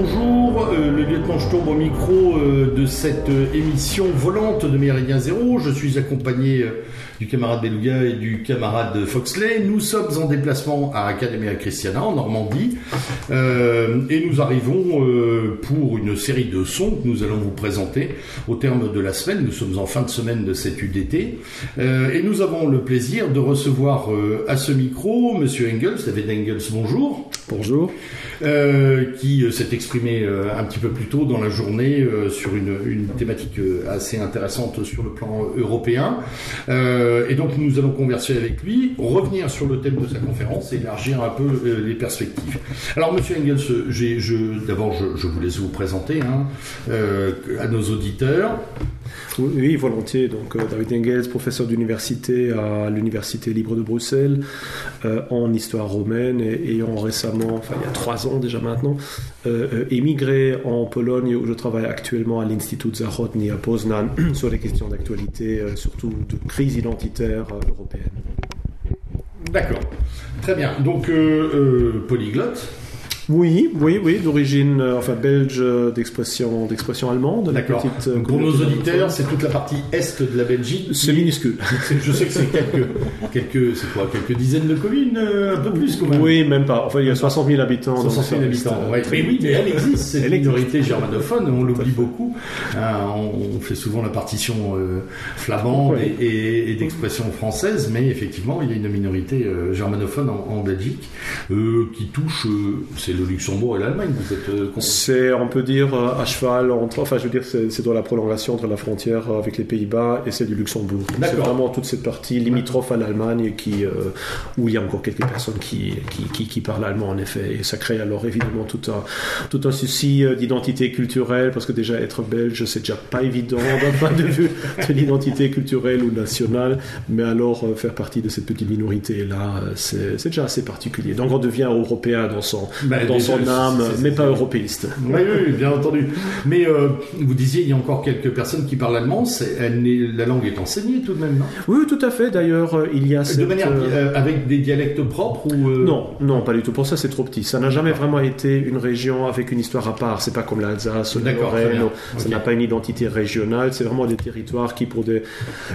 bonjour. Euh, le lieutenant Sturm au micro euh, de cette euh, émission volante de Méridien Zéro. Je suis accompagné du camarade Beluga et du camarade Foxley. Nous sommes en déplacement à Academia Christiana en Normandie et nous arrivons pour une série de sons que nous allons vous présenter au terme de la semaine. Nous sommes en fin de semaine de cette UDT et nous avons le plaisir de recevoir à ce micro Monsieur Engels, David Engels, bonjour. Bonjour. Euh, qui euh, s'est exprimé euh, un petit peu plus tôt dans la journée sur une, une, thématique assez intéressante sur le plan européen. et donc nous allons converser avec lui, revenir sur le thème de sa conférence et élargir un peu les perspectives. Alors Monsieur Engels, je, d'abord je, je, vous laisse vous présenter hein, à nos auditeurs. Oui, volontiers. Donc, euh, David Engels, professeur d'université à l'Université libre de Bruxelles euh, en histoire romaine et ayant récemment, enfin il y a trois ans déjà maintenant, euh, émigré en Pologne où je travaille actuellement à l'Institut Zachodny à Poznan sur les questions d'actualité, surtout de crise identitaire européenne. D'accord. Très bien. Donc, polyglotte. Oui, oui, oui, d'origine euh, enfin belge euh, d'expression d'expression allemande. D'accord. Euh, pour nos auditeurs, c'est toute la partie est de la Belgique. C'est minuscule. Je sais que c'est quelques quelques c'est quoi quelques dizaines de communes, un peu plus quand même. Oui, même pas. Enfin, il y a 60 000 habitants. 60 000 habitants. Mais oui, mais elle existe. Cette elle minorité germanophone, on l'oublie beaucoup. on fait souvent la partition flamande et, d'expression française, mais effectivement, il y a une minorité germanophone en, Belgique qui touche. c'est le Luxembourg et l'Allemagne. Vous êtes euh, C'est, on peut dire, euh, à cheval entre. Enfin, je veux dire, c'est dans la prolongation entre la frontière avec les Pays-Bas et celle du Luxembourg. C'est vraiment toute cette partie limitrophe à l'Allemagne qui, euh, où il y a encore quelques personnes qui, qui, qui, parlent allemand, en effet. Et ça crée alors évidemment tout un, tout un souci d'identité culturelle, parce que déjà être belge, c'est déjà pas évident d'un point de vue de l'identité culturelle ou nationale. Mais alors, faire partie de cette petite minorité-là, c'est déjà assez particulier. Donc, on devient européen dans son, ben, dans son âme, mais pas européiste. Oui, oui, bien entendu. Mais euh, vous disiez, il y a encore quelques personnes qui parlent allemand. la langue est enseignée tout de même, non? Oui, tout à fait. D'ailleurs, euh, il y a De manière euh, avec des dialectes propres ou Non, non, pas du tout. Pour ça, c'est trop petit. Ça n'a jamais vraiment été une région avec une histoire à part. C'est pas comme l'Alsace ou Lorraine. Ça n'a pas une identité régionale. C'est vraiment des territoires qui, pour des,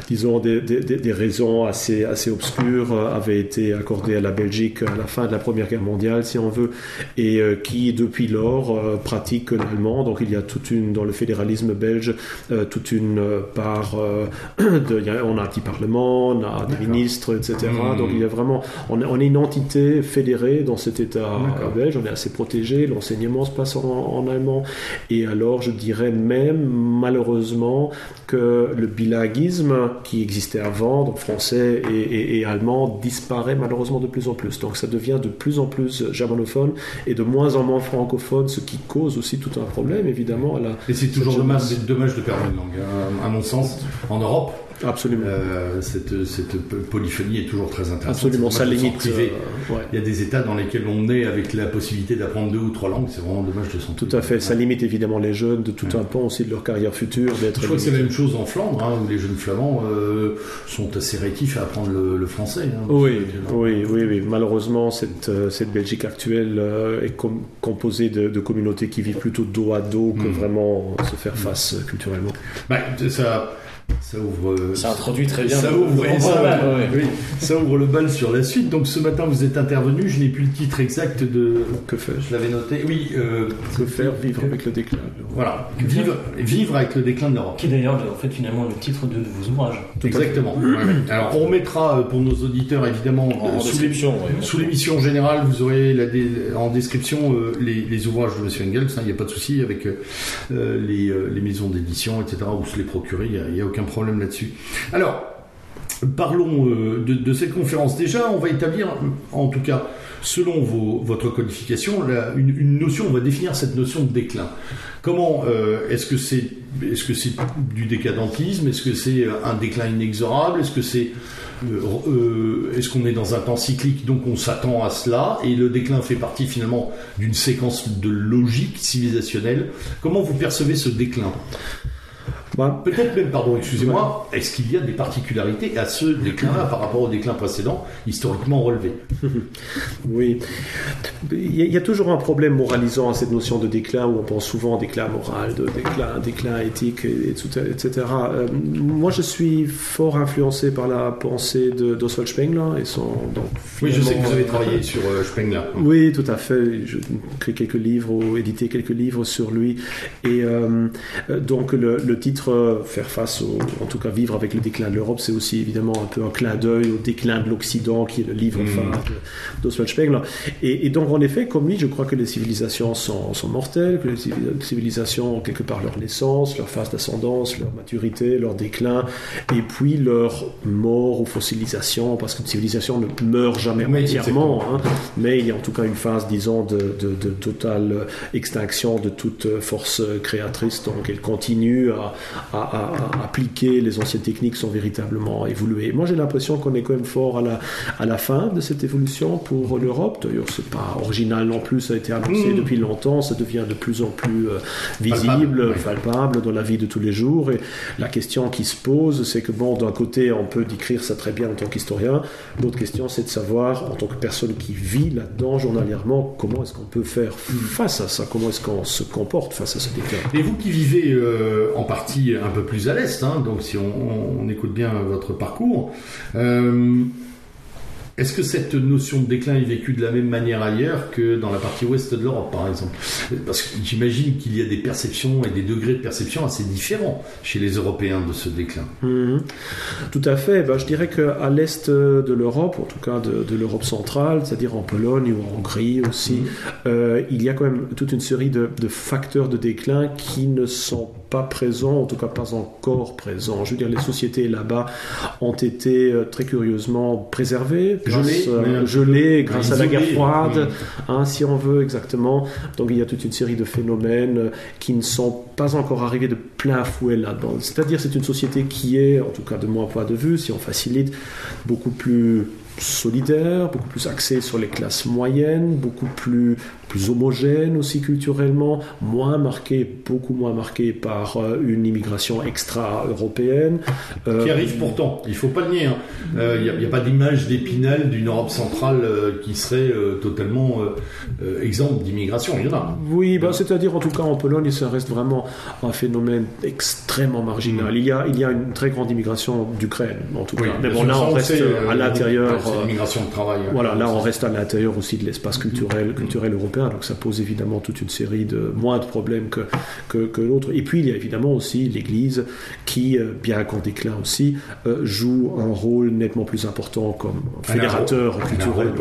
disons, des, des, des, raisons assez, assez obscures, avaient été accordés à la Belgique à la fin de la Première Guerre mondiale, si on veut. Et et euh, qui depuis lors euh, pratique l'allemand. Donc il y a toute une dans le fédéralisme belge euh, toute une part de, on a un petit parlement, on a des ministres, etc. Hmm. Donc il y a vraiment on est, on est, une entité fédérée dans cet État belge. On est assez protégé. L'enseignement se passe en, allemand. Et alors je dirais même malheureusement que le bilinguisme qui existait avant, donc français et, et, allemand, disparaît malheureusement de plus en plus. Donc ça devient de plus en plus germanophone et de moins en moins francophone, ce qui cause aussi tout un problème, évidemment. À la, et c'est toujours dommage, dommage de perdre une langue, hein, à mon sens, en Europe. Absolument. Euh, cette, cette, polyphonie est toujours très intéressante. Absolument, ça limite. Euh, Il y a des États dans lesquels on est avec la possibilité d'apprendre deux ou trois langues, c'est vraiment dommage de s'en Tout à fait, ça limite évidemment les jeunes de tout un pan aussi de leur carrière future. Je crois que c'est la même chose en Flandre, hein, où les jeunes flamands euh, sont assez rétifs à apprendre le, français. Hein, oui, oui, oui, oui, Malheureusement, cette, cette Belgique actuelle est composée de, communautés qui vivent plutôt dos à dos que hmm. vraiment se faire face culturellement. Bah, ça ça ouvre. Euh, ça introduit très bien. Ça ouvre, ça, ouvre le bal sur la suite. Donc ce matin, vous êtes intervenu. Je n'ai plus le titre exact de. Que faire? Je l'avais noté. Oui. Euh, que faire? Vivre avec le déclin. Voilà. Vivre, vivre avec le déclin de l'Europe. Qui est d'ailleurs, en fait, finalement, le titre de vos ouvrages. Exactement. Alors, on remettra euh, pour nos auditeurs, évidemment, en description. Sous l'émission générale, vous aurez la en description les, ouvrages de M. Engels. Hein, il n'y a pas de souci avec les, les, maisons d'édition, etc. Où se les procurer. Il n'y a, a aucun problème là-dessus. Alors, parlons euh, de, cette conférence. Déjà, on va établir, en tout cas, selon votre codification, une, notion, on va définir cette notion de déclin. Comment euh, est-ce que c'est est-ce que du décadentisme? Est-ce que c'est un déclin inexorable? Est-ce que c'est euh, est-ce qu'on est dans un temps cyclique donc on s'attend à cela? Et le déclin fait partie finalement d'une séquence de logique civilisationnelle Comment vous percevez ce déclin? Peut-être même, pardon, excusez-moi, est-ce qu'il y a des particularités à ce déclin-là par rapport au déclin précédent, historiquement relevé Oui. Il y, a toujours un problème moralisant à cette notion de déclin où on pense souvent déclin moral, de déclin, déclin éthique, et, etc. Euh, moi, je suis fort influencé par la pensée d'Oswald Spengler et son. Donc, oui, je sais que vous avez travaillé sur euh, Spengler. Oui, tout à fait. Je écrit quelques livres ou édité quelques livres sur lui. Et euh, donc, le, le titre Faire face, au, en tout cas vivre avec le déclin de l'Europe, c'est aussi évidemment un peu un clin d'œil au déclin de l'Occident, qui est le livre mmh. phare d'Oswald Spengler. Et, donc, en effet, comme lui, je crois que les civilisations sont, sont mortelles, que les civilisations ont quelque part leur naissance, leur phase d'ascendance, leur maturité, leur déclin, et puis leur mort ou fossilisation, parce qu'une civilisation ne meurt jamais entièrement, hein, mais il y a en tout cas une phase, disons, de, de, totale extinction de toute force créatrice, donc elle continue à, à, appliquer les anciennes techniques sont véritablement évoluées. Moi, j'ai l'impression qu'on est quand même fort à la, à la fin de cette évolution pour l'Europe. D'ailleurs, c'est pas original non plus, ça a été annoncé mmh. depuis longtemps, ça devient de plus en plus euh, visible, palpable, dans la vie de tous les jours. Et la question qui se pose, c'est que bon, d'un côté, on peut décrire ça très bien en tant qu'historien. L'autre question, c'est de savoir, en tant que personne qui vit là-dedans journalièrement, comment est-ce qu'on peut faire face à ça, comment est-ce qu'on se comporte face à ce déclin? Et vous qui vivez euh, en partie un peu plus à l'est, hein, donc si on, écoute bien votre parcours, euh, est-ce que cette notion de déclin est vécue de la même manière ailleurs que dans la partie ouest de l'Europe, par exemple? Parce que j'imagine qu'il y a des perceptions et des degrés de perception assez différents chez les Européens de ce déclin. Mhm. Tout à fait. Ben, je dirais qu'à l'est de l'Europe, en tout cas de, l'Europe centrale, c'est-à-dire en Pologne ou en Hongrie aussi, mhm. euh, il y a quand même toute une série de, de facteurs de déclin qui ne sont pas présents, en tout cas pas encore présents. Je veux dire, les sociétés là-bas ont été euh, très curieusement préservées grâce, gelées, grâce à la guerre froide, hein, si on veut exactement. Donc il y a toute une série de phénomènes qui ne sont pas encore arrivés de plein fouet là-dedans. C'est-à-dire c'est une société qui est, en tout cas de mon point de vue, si on facilite, beaucoup plus solidaire, beaucoup plus axé sur les classes moyennes, beaucoup plus plus homogène aussi culturellement, moins marqué, beaucoup moins marqué par euh, une immigration extra-européenne. Euh, qui arrive pourtant, il ne faut pas le nier. Il hein. n'y euh, a, pas d'image d'épinal d'une Europe centrale qui serait totalement exemple d'immigration, il y en a. Oui, bah, c'est-à-dire en tout cas en Pologne, ça reste vraiment un phénomène extrêmement marginal. Mm. Il, y a, il y a une très grande immigration d'Ukraine, en tout cas. Mais bon, là, on reste à l'intérieur. l'immigration de travail. Voilà, là, on reste à l'intérieur aussi de l'espace culturel, culturel européen donc ça pose évidemment toute une série de moins de problèmes que, que, l'autre. Et puis il y a évidemment aussi l'Église qui, euh, bien qu'en déclin aussi, euh, joue un rôle nettement plus important comme fédérateur culturel.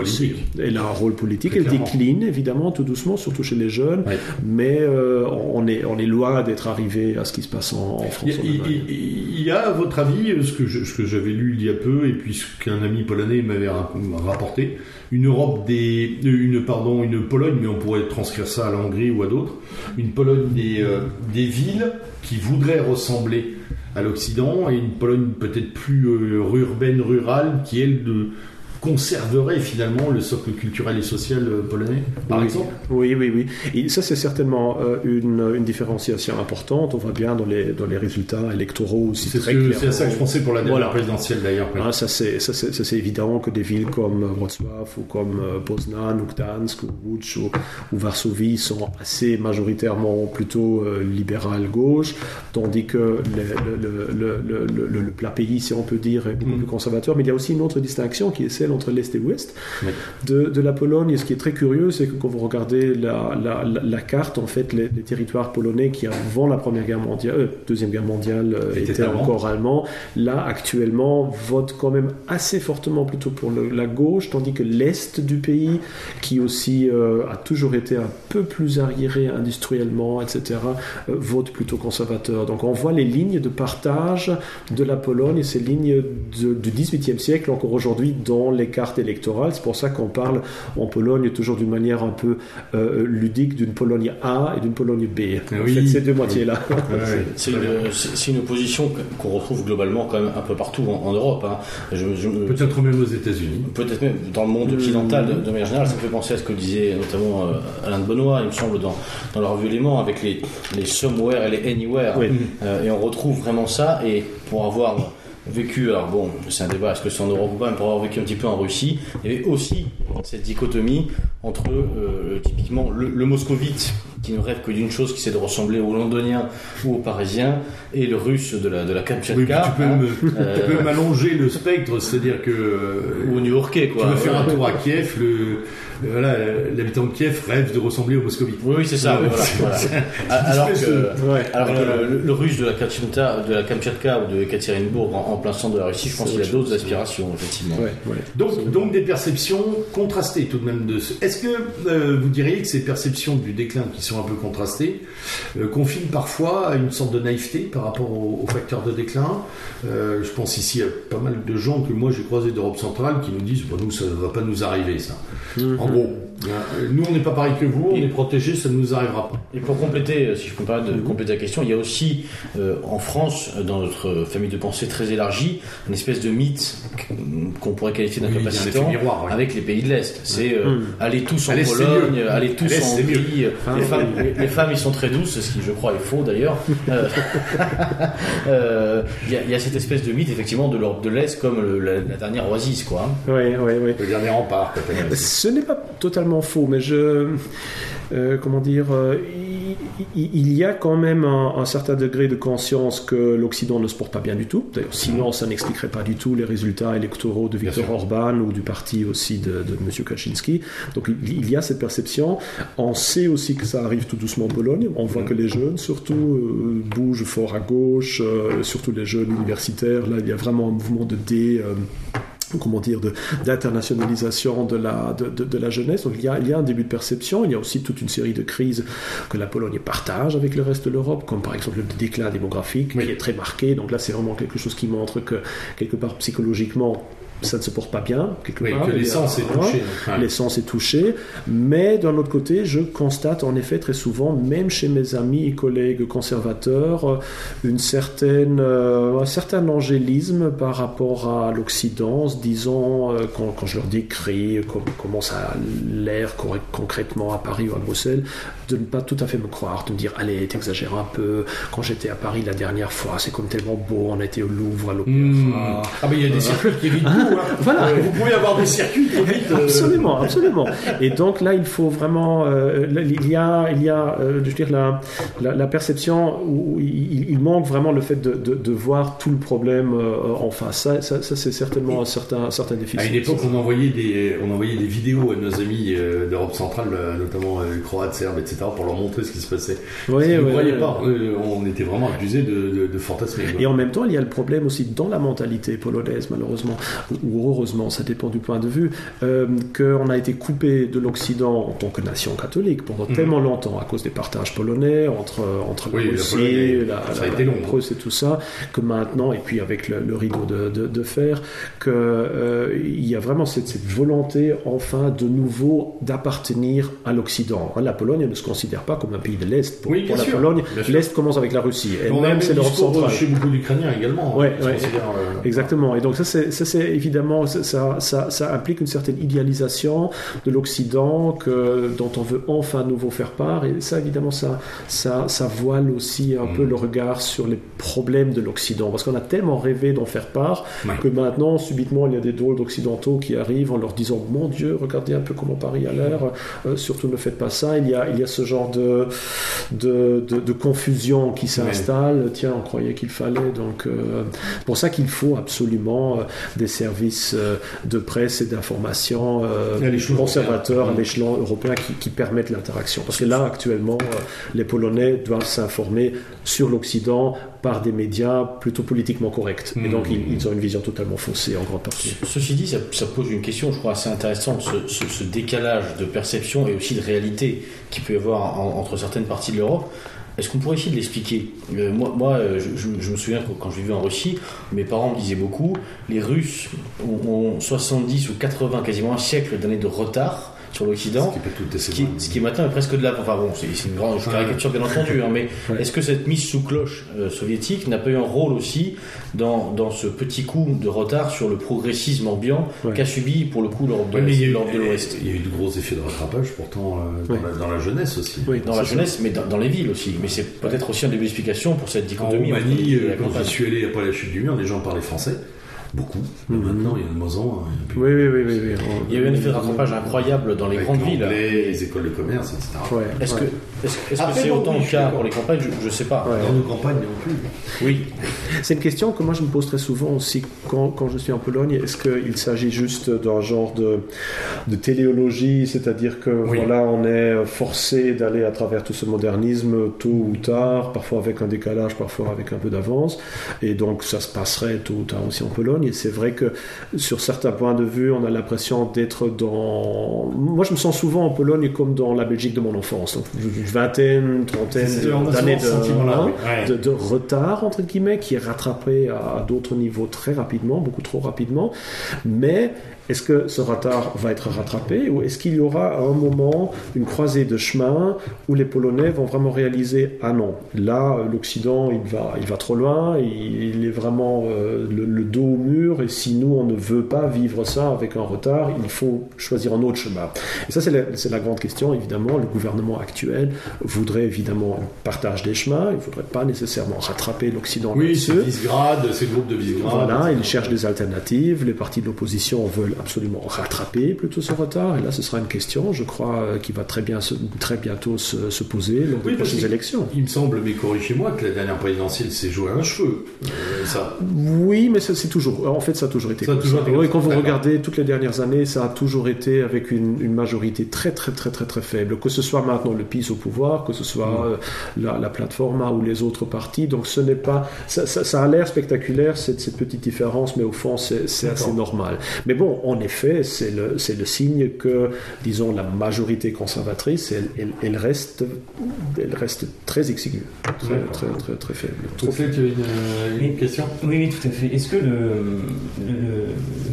Elle a un rôle politique. Elle décline évidemment tout doucement, surtout chez les jeunes, mais euh, on, est, on est loin d'être arrivé à ce qui se passe en, France. Il, y a, à votre avis, ce que, ce que j'avais lu il y a peu, et puis ce qu'un ami polonais m'avait rapporté, une Europe des, une pardon, une Pologne, mais on pourrait transcrire ça à la ou à d'autres, une Pologne des, euh, des villes qui voudraient ressembler à l'Occident et une Pologne peut-être plus euh, urbaine, rurale, qui elle de conserverait finalement le socle culturel et social euh, polonais, par exemple? Oui, oui, oui. Et ça, c'est certainement euh, une, une, différenciation importante. On voit bien dans les, dans les résultats électoraux aussi. C'est à ça que je pensais pour la dernière présidentielle d'ailleurs. Ah, ça, c'est évident que des villes comme euh, Wrocław ou comme Poznan ou Gdansk ou Łódź ou, Varsovie sont assez majoritairement plutôt libérales gauche, tandis que le, le, le, le, plat pays, si on peut dire, est beaucoup mm. plus conservateur. Mais il y a aussi une autre distinction qui est celle entre l'Est et l'Ouest de, de, la Pologne. Et ce qui est très curieux, c'est que quand vous regardez la, la, la, carte, en fait, les, territoires polonais qui avant la Première Guerre mondiale, euh, Deuxième Guerre mondiale, euh, étaient encore allemands, là, actuellement, votent quand même assez fortement plutôt pour la gauche, tandis que l'Est du pays, qui aussi euh, a toujours été un peu plus arriéré industriellement, etc., vote plutôt conservateur. Donc on voit les lignes de partage de la Pologne et ces lignes du XVIIIe siècle encore aujourd'hui dans les les cartes électorales. C'est pour ça qu'on parle en Pologne toujours d'une manière un peu euh, ludique d'une Pologne A et d'une Pologne B. En oui. fait, ces deux moitiés-là. C'est une, une opposition qu'on retrouve globalement quand même un peu partout en, en Europe. hein. Je- je- Peut-être même aux États-Unis. Peut-être même dans le monde occidental, de, de manière générale, ça me fait penser à ce que disait notamment euh, Alain de Benoît, il me semble, dans, dans leur revue Éléments, avec les, les somewhere et les anywhere. Oui. Euh, et on retrouve vraiment ça. Et pour avoir vécu, alors bon, c'est un débat, est-ce que c'est en Europe ou pas, mais pour avoir vécu un petit peu en Russie, il y avait aussi cette dichotomie entre euh, typiquement le, le moscovite qui ne rêve que d'une chose, qui c'est de ressembler au londonien ou au parisien, et le russe de la, de la. Oui, puis tu peux, hein, euh, tu m'allonger le spectre, c'est-à-dire que ou au new-yorkais, tu quoi. veux faire un tour à Kiev, le, voilà, l'habitant de Kiev rêve de ressembler au moscovite. Oui, oui, c'est ça. oui, voilà, voilà. Alors que, de- Ouais. alors que le, le russe de la Kamchatka, de la Kamchatka ou de Ekaterinbourg en, en plein centre de la Russie, je pense qu'il a autre d'autres aspirations, effectivement. Ouais, ouais. Donc, donc des perceptions contrastées tout de même. De ce... Est-ce que euh, vous diriez que ces perceptions du déclin qui sont un peu contrastées euh, confinent parfois à une sorte de naïveté par rapport aux, aux facteurs de déclin? Euh, Je pense ici à pas mal de gens que moi j'ai croisés d'Europe centrale qui nous disent bon, nous ça ne va pas nous arriver ça. En gros, nous on n'est pas pareil que vous, on est protégés, ça ne nous arrivera pas. Et pour compléter, euh, si je peux me permettre de compléter la question, il y a aussi euh, en France, euh, dans notre famille de pensée très élargie, une espèce de mythe qu'on pourrait qualifier Oui, d'incapacitant miroir, ouais. avec les pays de l'Est. C'est euh, aller tous en c'est Pologne, aller tous l'Est, en. Hongrie. Ah, les, oui. femmes, les, les femmes, ils sont très douces, ce qui je crois est faux d'ailleurs. Euh, euh, Il y, y a cette espèce de mythe effectivement de l'Europe de l'Est comme le- la, la dernière oasis, quoi. Ouais, ouais, ouais. Le dernier rempart, peut-être. Ce n'est pas totalement faux, mais je. euh, comment dire euh, il, y a quand même un, un certain degré de conscience que l'Occident ne se porte pas bien du tout. D'ailleurs, sinon, ça n'expliquerait pas du tout les résultats électoraux de Viktor. Orban ou du parti aussi de, de M. Kaczynski. Donc, il, il y a cette perception. On sait aussi que ça arrive tout doucement en Pologne. On voit que les jeunes, surtout, euh, bougent fort à gauche, euh, surtout les jeunes universitaires. Là, il y a vraiment un mouvement de dé. euh, comment dire, de- d'internationalisation de la, de, de- de la jeunesse. Donc il y, a, il y a un début de perception, il y a aussi toute une série de crises que la Pologne partage avec le reste de l'Europe, comme par exemple le déclin démographique Oui. qui est très marqué. Donc là, c'est vraiment quelque chose qui montre que, quelque part, psychologiquement, ça ne se porte pas bien. Quelque Oui, part. que l'essence est touchée. Ouais. L'essence est touchée, mais d'un autre côté, je constate en effet très souvent, même chez mes amis et collègues conservateurs, euh, une certaine, euh, un certain angélisme par rapport à l'Occident, disant, euh, quand, quand je leur décris com- comment ça a l'air concrètement à Paris ou à Bruxelles, de ne pas tout à fait me croire, de me dire, allez, t'exagères un peu, quand j'étais à Paris la dernière fois, c'est comme tellement beau, on était au Louvre, à l'Opéra. Mmh. Ah, mais il y a des circuits qui évitent. Voilà. Vous pouvez avoir des circuits qui évitent. euh, Absolument, absolument. Et donc là, il faut vraiment, euh, il y a, il y a, euh, je veux dire la, la, la perception où il, il manque vraiment le fait de, de, de voir tout le problème en face. Ça, ça, ça, c'est certainement un certain, un certain déficit. À une époque, on envoyait des, on envoyait des vidéos à nos amis d'Europe centrale, notamment croates, serbes, etc., pour leur montrer ce qui se passait. Oui, ne oui, pas. On était vraiment accusés de, de, de fantasmer. Et en même temps, il y a le problème aussi dans la mentalité polonaise, malheureusement, ou heureusement, ça dépend du point de vue, euh, qu'on a été coupé de l'Occident en tant que nation catholique pendant tellement longtemps à cause des partages polonais entre, entre Oui, la Russie, la, la-. Prusse et tout ça, que maintenant, et puis avec le, le rideau de, de, de fer, qu'il y a vraiment cette, cette volonté, enfin, de nouveau, d'appartenir à l'Occident. Hein, La Pologne ne se considère pas comme un pays de l'Est. Pour, Oui, pour bien la sûr, Pologne, l'Est commence avec la Russie, et On même c'est l'Europe centrale. chez beaucoup d'Ukrainiens également. Ouais, hein, qui ouais. considèrent, euh, Exactement. Et donc ça, c'est évidemment, ça, ça, implique une certaine idéalisation de l'Occident que, dont on veut enfin à nouveau faire part. Et ça, évidemment, ça, ça, ça voile aussi un Mm. peu le regard sur les problèmes de l'Occident. Parce qu'on a tellement rêvé d'en faire part Ouais. que maintenant, subitement, il y a des drôles d'Occidentaux qui arrivent en leur disant Mon Dieu, regardez un peu comment Paris a l'air, euh, surtout ne faites pas ça. Il y a, il y a ce genre de, de, de, de confusion qui s'installe. Tiens, on croyait qu'il fallait. Donc, euh, c'est pour ça qu'il faut absolument euh, des services euh, de presse et d'information euh, conservateurs à l'échelon européen qui, qui permettent l'interaction. Parce que là, actuellement, euh, les Polonais doivent s'informer sur l'Occident par des médias plutôt politiquement corrects. Et donc, ils, ils ont une vision totalement faussée en grande partie. Ceci dit, ça, ça pose une question, je crois, assez intéressante, ce, ce- ce décalage de perception et aussi de réalité qu'il peut y avoir en- entre certaines parties de l'Europe. Est-ce qu'on pourrait essayer de l'expliquer Moi, moi je, me souviens que quand je vivais en Russie, mes parents me disaient beaucoup les Russes ont 70 ou 80, quasiment un siècle d'années de retard sur l'Occident, ce, qui, ce qui maintenant est presque de la... Enfin bon, c'est une grande caricature bien entendu, hein, mais est-ce que cette mise sous cloche euh, soviétique n'a pas eu un rôle aussi dans, dans, ce petit coup de retard sur le progressisme ambiant qu'a subi pour le coup l'Europe de l'Ouest? Il y a eu de gros effets de rattrapage pourtant euh, dans, la, jeunesse aussi. Oui, dans la jeunesse, mais dans, les villes aussi. Mais c'est peut-être aussi un début d'explication pour cette dichotomie. En Roumanie, euh, quand je suis allé après la chute du mur, les gens parlaient français beaucoup. Mhm. Maintenant, il y a de moins en moins. Oui, oui, oui, oui, Il y a eu un effet de rattrapage incroyable dans les grandes villes. Les écoles de commerce, etc. Est-ce que est-ce que c'est autant le cas pour les campagnes? Je ne sais pas. Dans nos campagnes non plus. Oui. C'est une question que moi je me pose très souvent aussi quand, quand je suis en Pologne. Est-ce qu'il s'agit juste d'un genre de, de téléologie, c'est-à-dire que voilà, on est forcé d'aller à travers tout ce modernisme tôt ou tard, parfois avec un décalage, parfois avec un peu d'avance, et donc ça se passerait tôt ou tard aussi en Pologne. Et c'est vrai que sur certains points de vue, on a l'impression d'être dans. Moi, je me sens souvent en Pologne comme dans la Belgique de mon enfance. Donc, vingtaine, trentaine d'années de, de, retard, entre guillemets, qui est rattrapé à d'autres niveaux très rapidement, beaucoup trop rapidement. Mais est-ce que ce retard va être rattrapé ou est-ce qu'il y aura à un moment une croisée de chemin où les Polonais vont vraiment réaliser ah non, là l'Occident il va, il va trop loin, il, est vraiment euh, le, dos au mur et si nous on ne veut pas vivre ça avec un retard, il faut choisir un autre chemin. Et ça c'est la, la, grande question évidemment. Le gouvernement actuel voudrait évidemment un partage des chemins, il ne faudrait pas nécessairement rattraper l'Occident. Oui, c'est Visegrad, ces groupes de Visegrad. Voilà, ils cherchent des alternatives, les partis de l'opposition veulent absolument rattraper plutôt ce retard. Et là, ce sera une question, je crois, euh, qui va très, bien très bientôt se, poser lors des prochaines élections. Il me semble, mais corrigez-moi, que la dernière présidentielle s'est jouée à un cheveu. Euh, ça. Oui, mais c'est toujours. En fait, ça a toujours été. Ça quand vous regardez toutes les dernières années, ça a toujours été avec une, majorité très, très, très, très, très faible. Que ce soit maintenant le PIS au pouvoir, que ce soit mm. euh, la, la plateforme ou les autres partis. Donc, ce n'est pas. Ça, a l'air spectaculaire, cette, cette, petite différence, mais au fond, c'est assez normal. Mais bon, en effet, c'est le, le, signe que, disons, la majorité conservatrice, elle, elle, reste, elle reste très exiguë, très, très, très, très, faible. Fait, tu as une, question? Oui, oui, tout à fait. Est-ce que le, le,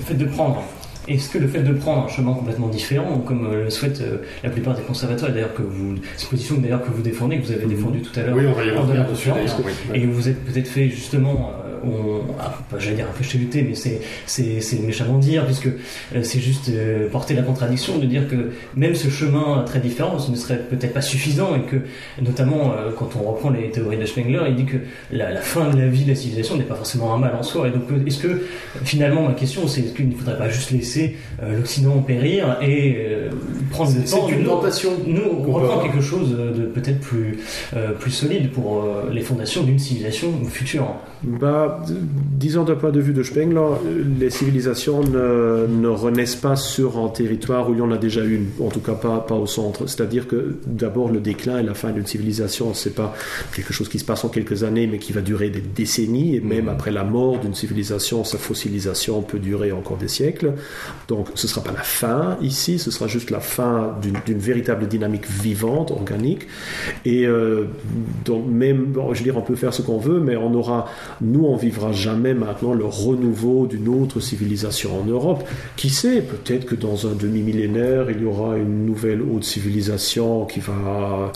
fait de prendre est-ce que le fait de prendre un chemin complètement différent, comme euh, le souhaitent euh, la plupart des conservateurs, d'ailleurs que vous, c'est une position d'ailleurs que vous défendez, que vous avez mhm. défendue tout à l'heure, oui, on va y et vous êtes peut-être fait justement euh, on, ah, j'allais dire un peu chahuté, mais c'est, c'est, méchamment dire, puisque euh, c'est juste euh, porter la contradiction de dire que même ce chemin très différent, ce ne serait peut-être pas suffisant, et que notamment euh, quand on reprend les théories de Spengler, il dit que la, fin de la vie de la civilisation n'est pas forcément un mal en soi. Et donc, est-ce que finalement, ma question, c'est est-ce qu'il ne faudrait pas juste laisser l'Occident périr et prendre le temps C'est une tentation. Nous, on reprend quelque chose de peut-être plus, plus solide pour les fondations d'une civilisation future? Bah, disons d'un point de vue de Spengler, les civilisations ne, ne, renaissent pas sur un territoire où il y en a déjà une, en tout cas pas, pas au centre. C'est-à-dire que d'abord le déclin et la fin d'une civilisation, c'est pas quelque chose qui se passe en quelques années, mais qui va durer des décennies, et même mmh. après la mort d'une civilisation, sa fossilisation peut durer encore des siècles. Donc ce ne sera pas la fin ici, ce sera juste la fin d'une véritable dynamique vivante, organique. Et euh, donc même, je veux dire, on peut faire ce qu'on veut, mais on aura nous, on vivra jamais maintenant le renouveau d'une autre civilisation en Europe. Qui sait, peut-être que dans un demi-millénaire, il y aura une nouvelle haute civilisation qui va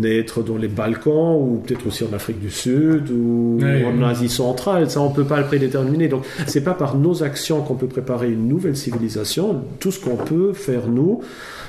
naître dans les Balkans ou peut-être aussi en Afrique du Sud ou en Asie centrale. Ça, on ne peut pas le prédéterminer. Donc, c'est pas par nos actions qu'on peut préparer une nouvelle civilisation. Tout ce qu'on peut faire, nous,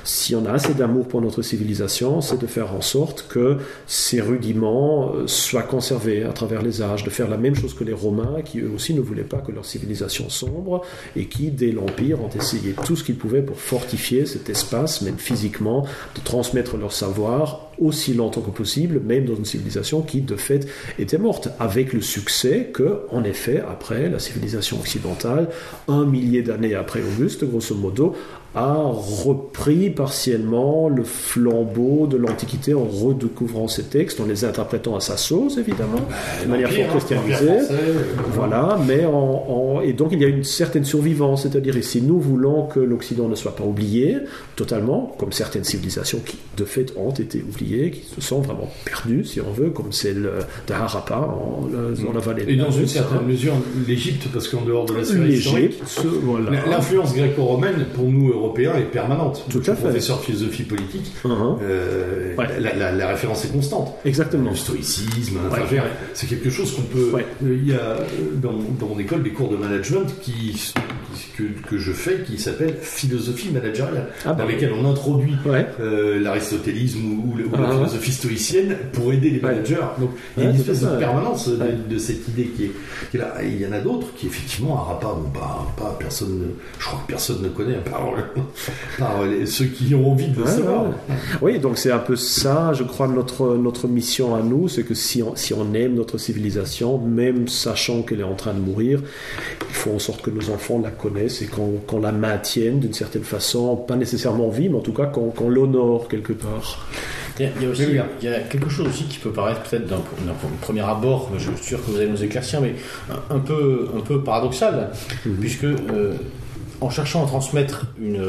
si on a assez d'amour pour notre civilisation, c'est de faire en sorte que ces rudiments euh, soient conservés à travers les âges, de faire la même chose que les Romains, qui eux aussi ne voulaient pas que leur civilisation sombre, et qui, dès l'Empire, ont essayé tout ce qu'ils pouvaient pour fortifier cet espace, même physiquement, de transmettre leur savoir aussi longtemps que possible, même dans une civilisation qui, de fait, était morte, avec le succès que, en effet, après la civilisation occidentale, un millier d'années après Auguste, grosso modo, a repris partiellement le flambeau de l'Antiquité en redécouvrant ces textes, en les interprétant à sa sauce, évidemment, bah, de manière fort christianisée. voilà, mais en, et donc il y a une certaine survivance, c'est-à-dire si nous voulons que l'Occident ne soit pas oublié totalement, comme certaines civilisations qui de fait ont été oubliées, qui se sont vraiment perdues, si on veut, comme celle de Harappa en, dans la vallée Et dans une certaine mesure, l'Égypte, parce qu'en dehors de la sphère historique, voilà. l'influence gréco-romaine pour nous Européens est permanente. Tout à fait. Professeur de philosophie politique, uh-huh. euh, la, référence est constante. Exactement. Le stoïcisme, c'est quelque chose qu'on peut. Euh, il y a dans, dans, mon école des cours de management qui, que, que je fais qui s'appelle philosophie managériale, ah, dans bah lesquels on introduit euh, l'aristotélisme ou, la ah, philosophie stoïcienne pour aider les managers. Donc il y a une espèce de permanence de, cette idée qui est, qui est là. Et il y en a d'autres qui effectivement à Rapa, bon, bah, pas personne, je crois que personne ne connaît par ceux qui ont envie de le savoir. Oui, donc c'est un peu ça, je crois, notre, notre mission à nous, c'est que si on, si on aime notre civilisation, même sachant qu'elle est en train de mourir, il faut en sorte que nos enfants la connaissent et qu'on la maintienne d'une certaine façon, pas nécessairement vie, mais en tout cas qu'on l'honore quelque part. Il y, a, aussi, il y a quelque chose aussi qui peut paraître peut-être d'un premier abord, mais je suis sûr que vous allez nous éclaircir, mais un, peu, un peu paradoxal, mhm. puisque euh, en cherchant à transmettre une,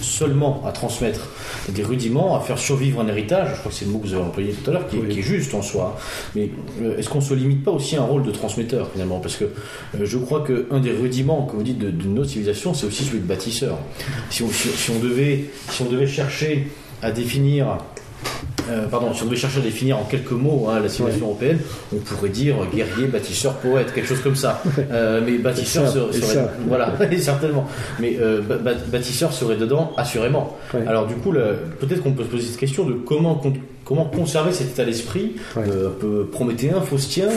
seulement à transmettre des rudiments, à faire survivre un héritage, je crois que c'est le mot que vous avez employé tout à l'heure, qui, est juste en soi. Mais euh, est-ce qu'on se limite pas aussi à un rôle de transmetteur finalement? Parce que euh, je crois qu'un des rudiments que vous dites d'une autre civilisation, c'est aussi celui de bâtisseur. Si on, si on, devait, si on devait chercher à définir euh, pardon, si on devait chercher à définir en quelques mots hein, la civilisation européenne, on pourrait dire guerrier, bâtisseur, poète, quelque chose comme ça. Euh, mais bâtisseur serait, voilà, certainement. Mais euh, bâtisseur serait dedans, assurément. Alors du coup, peut-être qu'on peut se poser cette question de comment comment conserver cet état d'esprit un peu prométhéen, faustien,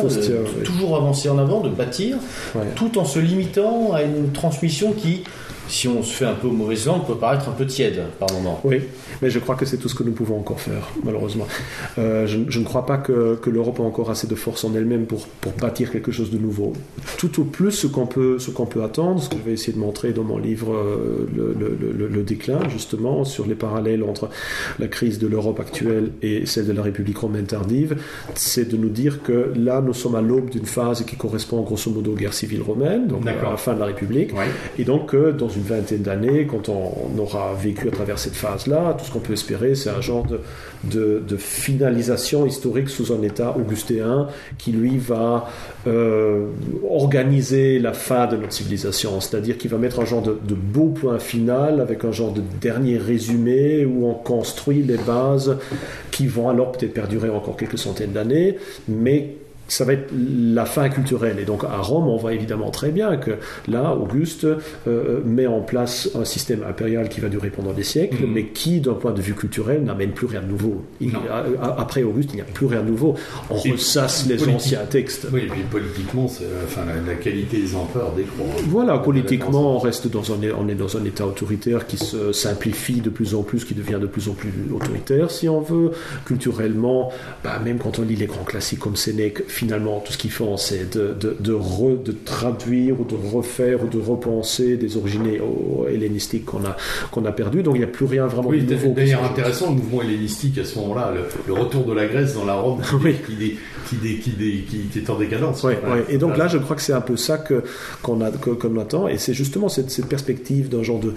toujours avancer en avant, de bâtir, tout en se limitant à une transmission qui si on se fait un peu mauvaise langue, peut paraître un peu tiède par moment. Oui, mais je crois que c'est tout ce que nous pouvons encore faire, malheureusement. Euh, je, ne crois pas que, l'Europe a encore assez de force en elle-même pour, pour bâtir quelque chose de nouveau. Tout au plus, ce qu'on peut, ce qu'on peut attendre, ce que je vais essayer de montrer dans mon livre euh, le, le, déclin, justement, sur les parallèles entre la crise de l'Europe actuelle et celle de la République romaine tardive, c'est de nous dire que là, nous sommes à l'aube d'une phase qui correspond grosso modo aux guerres civiles romaines, donc à la fin de la République, et donc dans une vingtaine d'années, quand on, aura vécu à travers cette phase-là, tout ce qu'on peut espérer, c'est un genre de, finalisation historique sous un État augustéen qui, lui, va euh, organiser la fin de notre civilisation, c'est-à-dire qu'il va mettre un genre de, de beau point final avec un genre de dernier résumé où on construit les bases qui vont alors peut-être perdurer encore quelques centaines d'années, mais ça va être la fin culturelle. Et donc à Rome, on voit évidemment très bien que là, Auguste euh, euh, met en place un système impérial qui va durer pendant des siècles, mm. mais qui, d'un point de vue culturel, n'amène plus rien de nouveau. après Auguste, il n'y a plus rien de nouveau. On ressasse les anciens textes. Oui, et puis politiquement, enfin, la, qualité des empereurs décroît. Voilà, politiquement, on reste dans un, on est dans un État autoritaire qui se simplifie de plus en plus, qui devient de plus en plus autoritaire, si on veut. Culturellement, bah, même quand on lit les grands classiques comme Sénèque, finalement, tout ce qu'ils font, c'est de, de, de, traduire ou de refaire ou de repenser des origines hellénistiques qu'on a, qu'on a perdues. Donc il n'y a plus rien vraiment oui, D'ailleurs, intéressant le mouvement hellénistique à ce moment-là, le, retour de la Grèce dans la Rome qui, qui, qui, qui, est en décadence. Et donc là, je crois que c'est un peu ça qu'on, a, attend. Et c'est justement cette, cette perspective d'un genre de,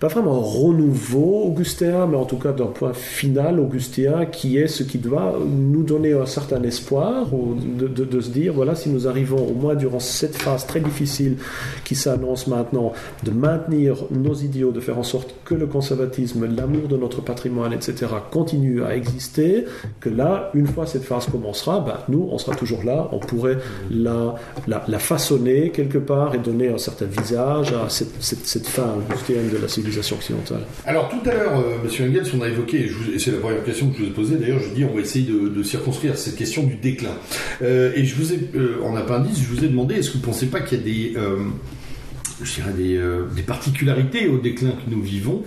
pas vraiment renouveau augustéen, mais en tout cas d'un point final augustéen qui est ce qui doit nous donner un certain espoir ou de, se dire, voilà, si nous arrivons au moins durant cette phase très difficile qui s'annonce maintenant, de maintenir nos idéaux, de faire en sorte que le conservatisme, l'amour de notre patrimoine, etc., continue à exister, que là, une fois cette phase commencera, ben, nous, on sera toujours là, on pourrait la, la, façonner quelque part et donner un certain visage à cette, cette, fin augustienne de la civilisation occidentale. Alors tout à l'heure, euh, Monsieur Engels, on a évoqué, et, c'est la première question que je vous ai posée, d'ailleurs, je dis on va essayer de, de circonscrire cette question du déclin. Euh, et je vous ai, euh, en appendice, je vous ai demandé, est-ce que vous ne pensez pas qu'il y a des, euh, je dirais des, particularités au déclin que nous vivons?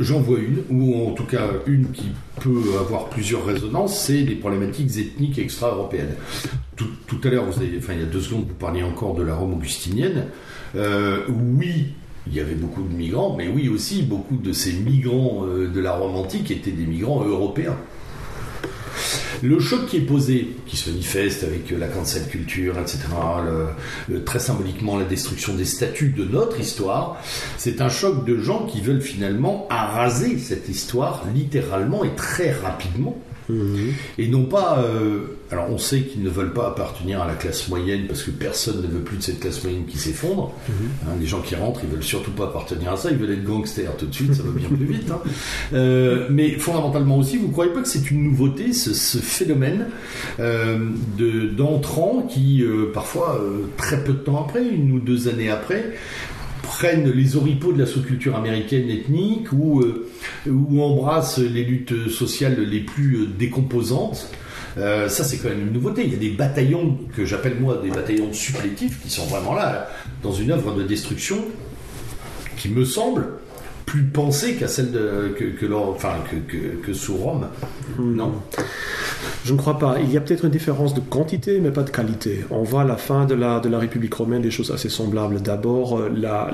J'en vois une, ou en tout cas une qui peut avoir plusieurs résonances, c'est des problématiques ethniques extra-européennes. Tout, tout, à l'heure, enfin il y a deux secondes, vous parliez encore de la Rome augustinienne. oui, il y avait beaucoup de migrants, mais oui aussi beaucoup de ces migrants de la Rome antique étaient des migrants européens. Le choc qui est posé, qui se manifeste avec la cancel culture, etc., très symboliquement la destruction des statuts de notre histoire, c'est un choc de gens qui veulent finalement araser cette histoire littéralement et très rapidement Mhm. Et non pas. Euh, alors, on sait qu'ils ne veulent pas appartenir à la classe moyenne parce que personne ne veut plus de cette classe moyenne qui s'effondre. Mhm. Hein, les gens qui rentrent, ils veulent surtout pas appartenir à ça. Ils veulent être gangsters tout de suite. Ça va bien plus vite. Hein. Euh, mais fondamentalement aussi, vous ne croyez pas que c'est une nouveauté, ce, phénomène euh, d'entrants qui, parfois, très peu de temps après, une ou deux années après, prennent les oripeaux de la sous-culture américaine ethnique ou, euh, ou embrassent les luttes sociales les plus euh, décomposantes. Euh, ça, c'est quand même une nouveauté. Il y a des bataillons que j'appelle moi des bataillons supplétifs qui sont vraiment là, dans une œuvre de destruction qui me semble plus pensée qu'à celle de, que, que, enfin, que, que, sous Rome. Hmm. Non je ne crois pas. Il y a peut-être une différence de quantité, mais pas de qualité. On voit à la fin de la, de la République romaine des choses assez semblables. D'abord, euh, la,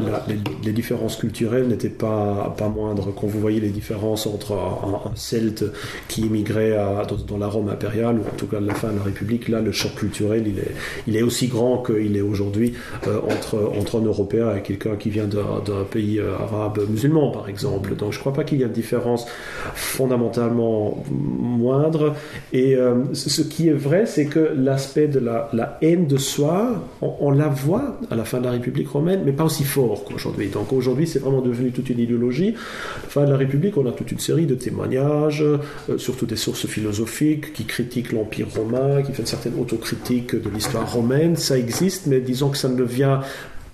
les, différences culturelles n'étaient pas, pas moindres. Quand vous voyez les différences entre un, celte qui immigrait à, dans, la Rome impériale, ou en tout cas à la fin de la République, là, le choc culturel, il est, il est aussi grand qu'il est aujourd'hui euh, entre, entre un Européen et quelqu'un qui vient d'un pays euh, arabe musulman, par exemple. Donc je ne crois pas qu'il y ait une différence fondamentalement moindre. Et euh, ce qui est vrai, c'est que l'aspect de la, haine de soi, on, la voit à la fin de la République romaine, mais pas aussi fort qu'aujourd'hui. Donc aujourd'hui, c'est vraiment devenu toute une idéologie. À la fin de la République, on a toute une série de témoignages, euh, surtout des sources philosophiques, qui critiquent l'Empire romain, qui font une certaine autocritique de l'histoire romaine. Ça existe, mais disons que ça ne devient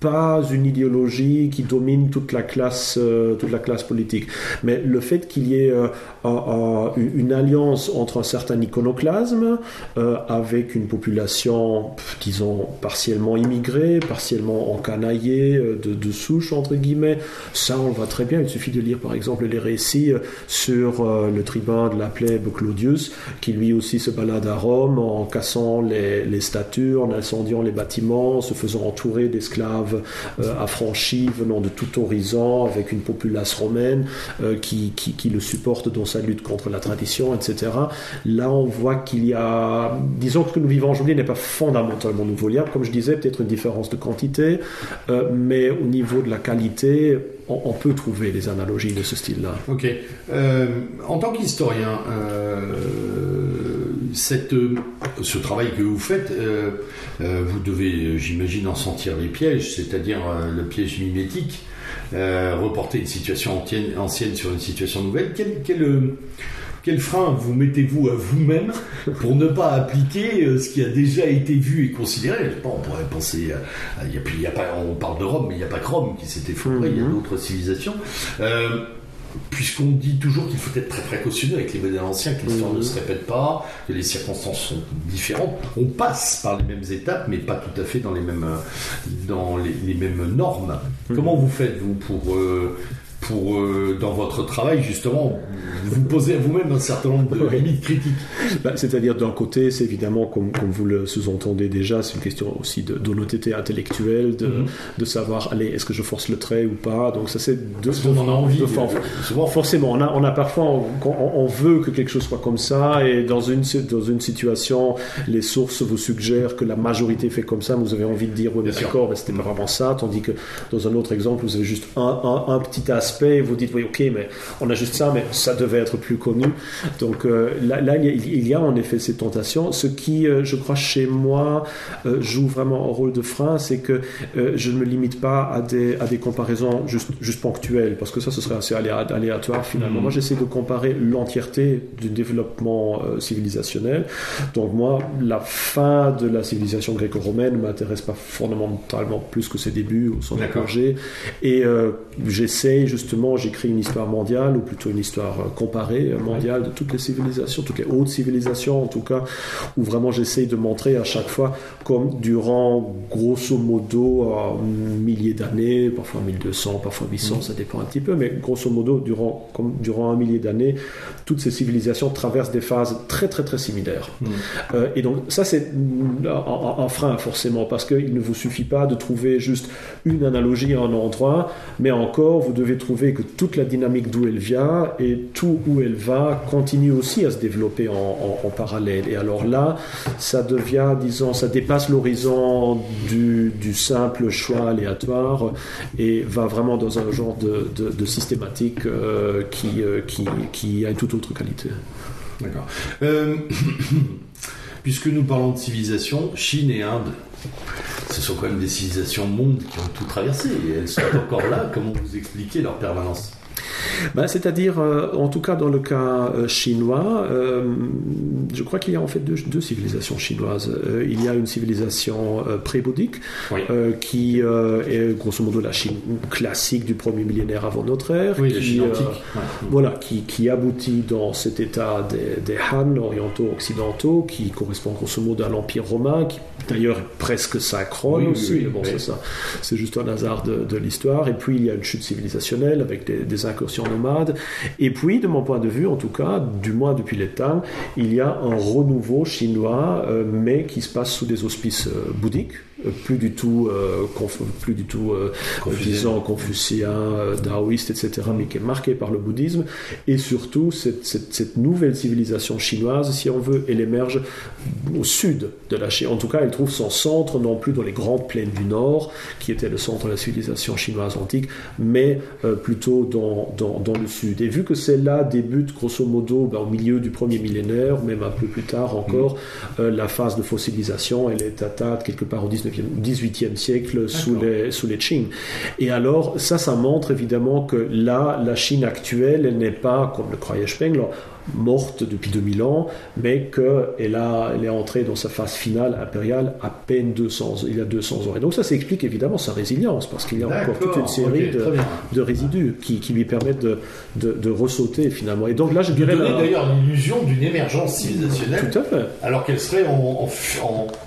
pas une idéologie qui domine toute la classe, euh, toute la classe politique. Mais le fait qu'il y ait euh, une alliance entre un certain iconoclasme euh, avec une population, disons, partiellement immigrée, partiellement encanaillée, de, de souche, entre guillemets, ça on le voit très bien. Il suffit de lire par exemple les récits sur le tribun de la plèbe Claudius, qui lui aussi se balade à Rome en cassant les, les statues, en incendiant les bâtiments, se faisant entourer d'esclaves euh, affranchi venant de tout horizon, avec une populace romaine euh, qui, qui, le supporte dans sa lutte contre la tradition, etc. Là, on voit qu'il y a, disons que ce que nous vivons aujourd'hui n'est pas fondamentalement nouveau. A, comme je disais, peut-être une différence de quantité, euh, mais au niveau de la qualité, on, peut trouver des analogies de ce style-là. Ok. en tant qu'historien, cette, ce travail que vous faites, euh, vous devez, j'imagine, en sentir les pièges, c'est-à-dire euh, le piège mimétique, euh, reporter une situation ancienne, sur une situation nouvelle. Quel, frein vous mettez-vous à vous-même pour ne pas appliquer ce qui a déjà été vu et considéré? On pourrait penser, y a, pas, on parle de Rome, mais il n'y a pas que Rome qui s'est effondré, il y a mhm. d'autres civilisations puisqu'on dit toujours qu'il faut être très précautionneux avec les modèles anciens, que l'histoire ne se répète pas, que les circonstances sont différentes. On passe par les mêmes étapes, mais pas tout à fait dans les mêmes, dans les, mêmes normes. Mhm. Comment vous faites, vous, pour euh, pour, euh, dans votre travail, justement, vous posez à vous-même un certain nombre de limites critiques. Bah, c'est-à-dire, d'un côté, c'est évidemment, comme, comme vous le sous-entendez déjà, c'est une question aussi d'honnêteté intellectuelle, de, mhm. de savoir, allez, est-ce que je force le trait ou pas? Donc, ça, c'est deux Parce en a envie. De, souvent. Forcément, on a, on a parfois, on, on, veut que quelque chose soit comme ça, et dans une, dans une situation, les sources vous suggèrent que la majorité fait comme ça, vous avez envie de dire, oui, mais d'accord, c'était pas vraiment ça, tandis que dans un autre exemple, vous avez juste un, un, un petit aspect vous dites, oui, ok, mais on a juste ça, mais ça devait être plus connu. Donc euh, là, il y a en effet ces tentations. Ce qui, euh, je crois, chez moi, euh, joue vraiment un rôle de frein, c'est que je ne me limite pas à des, à des comparaisons juste, juste ponctuelles, parce que ça, ce serait assez aléatoire finalement. Mm. Moi, j'essaie de comparer l'entièreté du développement civilisationnel. Donc moi, la fin de la civilisation gréco-romaine m'intéresse pas fondamentalement plus que ses débuts ou son apogée. Et j'essaie juste justement j'écris une histoire mondiale, ou plutôt une histoire comparée mondiale de toutes les civilisations, toutes les hautes civilisations en tout cas, où vraiment j'essaye de montrer à chaque fois comme durant grosso modo un millier d'années, parfois 1200, parfois 800, ça dépend un petit peu, mais grosso modo durant, comme, durant un millier d'années, toutes ces civilisations traversent des phases très très très similaires. Euh, et donc ça c'est un, frein forcément, parce qu'il ne vous suffit pas de trouver juste une analogie à un endroit, mais encore vous devez trouver que toute la dynamique d'où elle vient et tout où elle va continue aussi à se développer en, parallèle. Et alors là, ça devient, disons, ça dépasse l'horizon du, simple choix aléatoire et va vraiment dans un genre de, systématique euh, qui, euh, qui a une toute autre qualité. D'accord. Euh, puisque nous parlons de civilisation, Chine et Inde, ce sont quand même des civilisations mondes qui ont tout traversé et elles sont encore là. Comment vous expliquez leur permanence? Ben, C'est-à-dire, euh, en tout cas dans le cas euh, chinois, euh, je crois qu'il y a en fait deux, civilisations chinoises. il y a une civilisation pré-bouddhique qui est grosso modo la Chine classique du premier millénaire avant notre ère, qui, voilà, qui, qui, aboutit dans cet état des, des Han orientaux occidentaux, qui correspond grosso modo à l'Empire romain, qui d'ailleurs presque synchrone aussi. bon, c'est ça, c'est juste un hasard de, l'histoire. Et puis il y a une chute civilisationnelle avec des, des incursions nomades. Et puis, de mon point de vue, en tout cas, du moins depuis les Tang, il y a un renouveau chinois, euh, mais qui se passe sous des auspices euh, bouddhiques plus du tout, euh, plus du tout euh, disons confucien, euh, taoïste, etc., mais qui est marqué par le bouddhisme. Et surtout, cette, cette, nouvelle civilisation chinoise, si on veut, elle émerge au sud de la Chine. En tout cas, elle trouve son centre non plus dans les grandes plaines du nord, qui était le centre de la civilisation chinoise antique, mais plutôt dans, dans, dans, le sud. Et vu que celle-là débute grosso modo ben, au milieu du premier millénaire, même un peu plus tard encore, mm. la phase de fossilisation, elle est atteinte quelque part au 19 18e siècle sous les, sous les Qing. Et alors, ça, ça montre évidemment que là, la Chine actuelle, elle n'est pas, comme le croyait Spengler, morte depuis 2000 ans, mais qu'elle elle est entrée dans sa phase finale impériale à peine 200, il y a 200 ans. Et donc ça s'explique évidemment sa résilience, parce qu'il y a encore toute une série de, résidus qui, qui, lui permettent de, de, ressauter finalement. Et donc là, je dirais... d'ailleurs l'illusion d'une émergence civilisationnelle, Tout à fait. alors qu'elle serait en,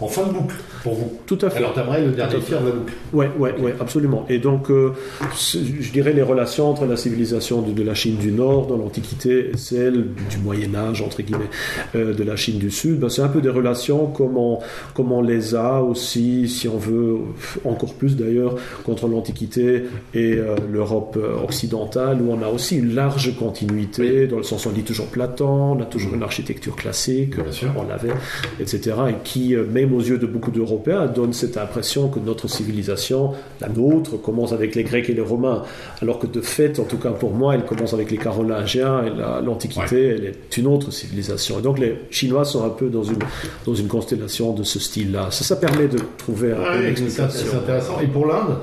en, fin de boucle pour vous. Tout à fait. Alors t'aimerais le dernier tiers de la boucle. Oui, ouais, ouais, absolument. Et donc, euh, je dirais les relations entre la civilisation de, de la Chine du Nord dans l'Antiquité et celle du Moyen Âge, entre guillemets, euh, de la Chine du Sud, ben, c'est un peu des relations comme on, comme on, les a aussi, si on veut, encore plus d'ailleurs, contre l'Antiquité et euh, l'Europe euh, occidentale, où on a aussi une large continuité, dans le sens où on lit toujours Platon, on a toujours une architecture classique, on l'avait, etc., et qui, même aux yeux de beaucoup d'Européens, donne cette impression que notre civilisation, la nôtre, commence avec les Grecs et les Romains, alors que de fait, en tout cas pour moi, elle commence avec les Carolingiens et l'Antiquité, est une autre civilisation. Et donc les Chinois sont un peu dans une, dans une constellation de ce style-là. Ça, ça permet de trouver un peu explication. C'est intéressant. Et pour l'Inde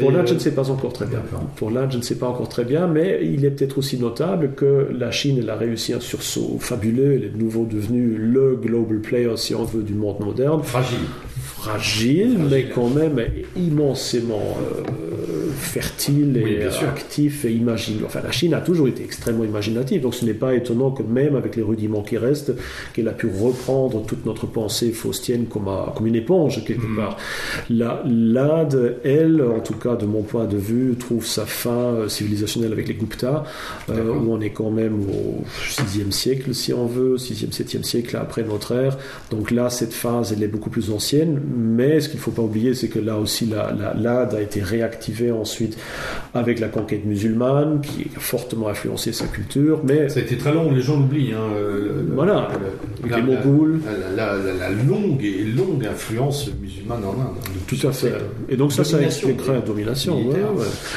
Pour l'Inde, je ne sais pas encore très bien. Pour l'Inde, je ne sais pas encore très bien, mais il est peut-être aussi notable que la Chine elle a réussi un sursaut fabuleux. Elle est de nouveau devenue le global player, si on veut, du monde moderne. Fragile fragile, mais quand même immensément euh, fertile et actif et imaginatif. Enfin, la Chine a toujours été extrêmement imaginative, donc ce n'est pas étonnant que même avec les rudiments qui restent, qu'elle a pu reprendre toute notre pensée faustienne comme, comme une éponge quelque hmm. part. L'Inde, elle, en tout cas de mon point de vue, trouve sa fin euh, civilisationnelle avec les Gupta, euh, où on est quand même au 6e siècle, si on veut, 6e, 7e siècle après notre ère. Donc là, cette phase, elle est beaucoup plus ancienne, mais ce qu'il ne faut pas oublier, c'est que là aussi, l'Inde a été réactivée ensuite avec la conquête musulmane, qui a fortement influencé sa culture. Mais ça a été très long, les gens l'oublient. Hein, voilà, les Mongols. La, longue et longue influence musulmane en Inde. Hein, Tout à fait. Et donc ça, ça expliquerait la domination.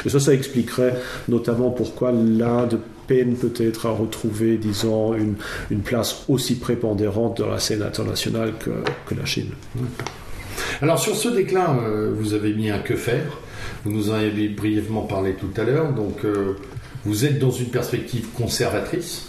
Et ça, ça expliquerait notamment pourquoi l'Inde peine peut-être à retrouver, disons, une, une, place aussi prépondérante dans la scène internationale que, que la Chine. Alors sur ce déclin, euh, vous avez mis un que faire. Vous nous en avez brièvement parlé tout à l'heure. Donc euh, vous êtes dans une perspective conservatrice.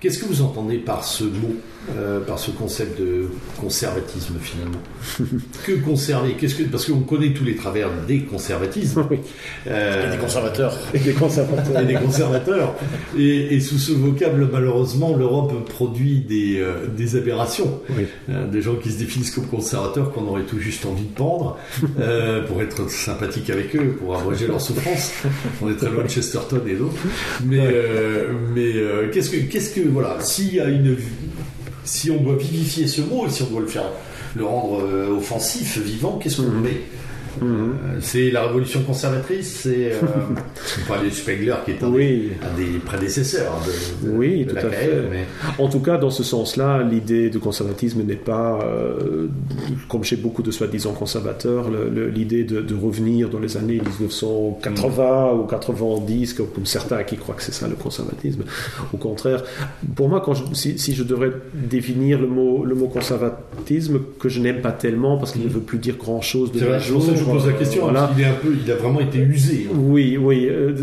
Qu'est-ce que vous entendez par ce mot, euh, par ce concept de conservatisme finalement. Que conserver? Qu'est-ce que parce qu'on connaît tous les travers des conservatismes, euh, et des conservateurs, et des conservateurs, et des conservateurs. Et, sous ce vocable, malheureusement, l'Europe produit des, euh, des aberrations, des gens qui se définissent comme conservateurs qu'on aurait tout juste envie de pendre pour être sympathique avec eux, pour abréger leur souffrance. On est très loin de Chesterton et d'autres. Mais mais qu'est-ce que qu'est-ce que voilà, s'il y a une, si on doit vivifier ce mot, et si on doit le faire, le rendre euh, offensif, vivant, qu'est-ce qu'on mhm. Euh, c'est la révolution conservatrice, c'est euh, les Spengler qui est un, des, prédécesseurs de, oui, tout à fait. En tout cas, dans ce sens-là, l'idée de conservatisme n'est pas, euh, comme chez beaucoup de soi-disant conservateurs, l'idée de, revenir dans les années 1980 ou 90, comme, certains qui croient que c'est ça le conservatisme. Au contraire, pour moi, quand si, je devrais définir le mot, le mot conservatisme, que je n'aime pas tellement parce qu'il ne veut plus dire grand-chose de la chose je pose la question, est un peu, il a vraiment été usé. Hein. Oui, oui. Euh,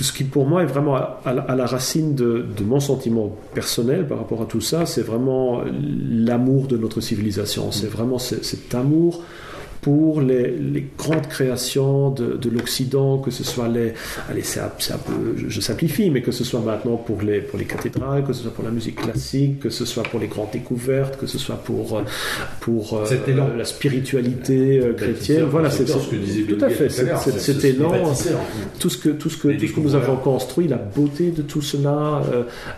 ce qui pour moi est vraiment à, la, racine de, mon sentiment personnel par rapport à tout ça, c'est vraiment l'amour de notre civilisation. C'est vraiment cet amour pour les, grandes créations de, l'Occident, que ce soit les, allez, c'est un, peu, je, simplifie, mais que ce soit maintenant pour les, pour les cathédrales, que ce soit pour la musique classique, que ce soit pour les grandes découvertes, que ce soit pour, pour euh, la spiritualité euh, chrétienne. Voilà, c'est ce que disait tout à fait. Cet élan, tout ce que, tout ce que, tout ce que nous avons construit, la beauté de tout cela,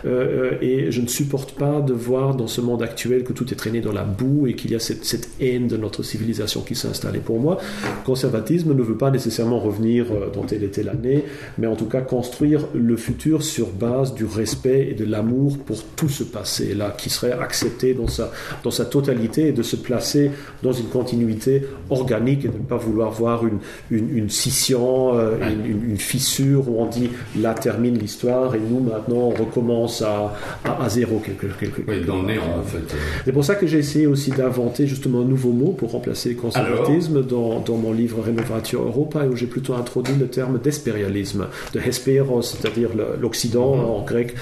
euh, et je ne supporte pas de voir dans ce monde actuel que tout est traîné dans la boue et qu'il y a cette, cette haine de notre civilisation qui s'installe et pour moi, conservatisme ne veut pas nécessairement revenir euh, dans telle et telle année, mais en tout cas construire le futur sur base du respect et de l'amour pour tout ce passé-là, qui serait accepté dans sa, dans sa totalité et de se placer dans une continuité organique et de ne pas vouloir voir une, une, scission, euh, une, fissure où on dit là termine l'histoire et nous maintenant on recommence à, à, zéro quelque, quelque, oui, dans le néant en fait. C'est pour ça que j'ai essayé aussi d'inventer justement un nouveau mot pour remplacer conservatisme dans, dans, mon livre Renovatio Europa, où j'ai plutôt introduit le terme d'espérialisme, de hesperos, c'est-à-dire l'Occident en grec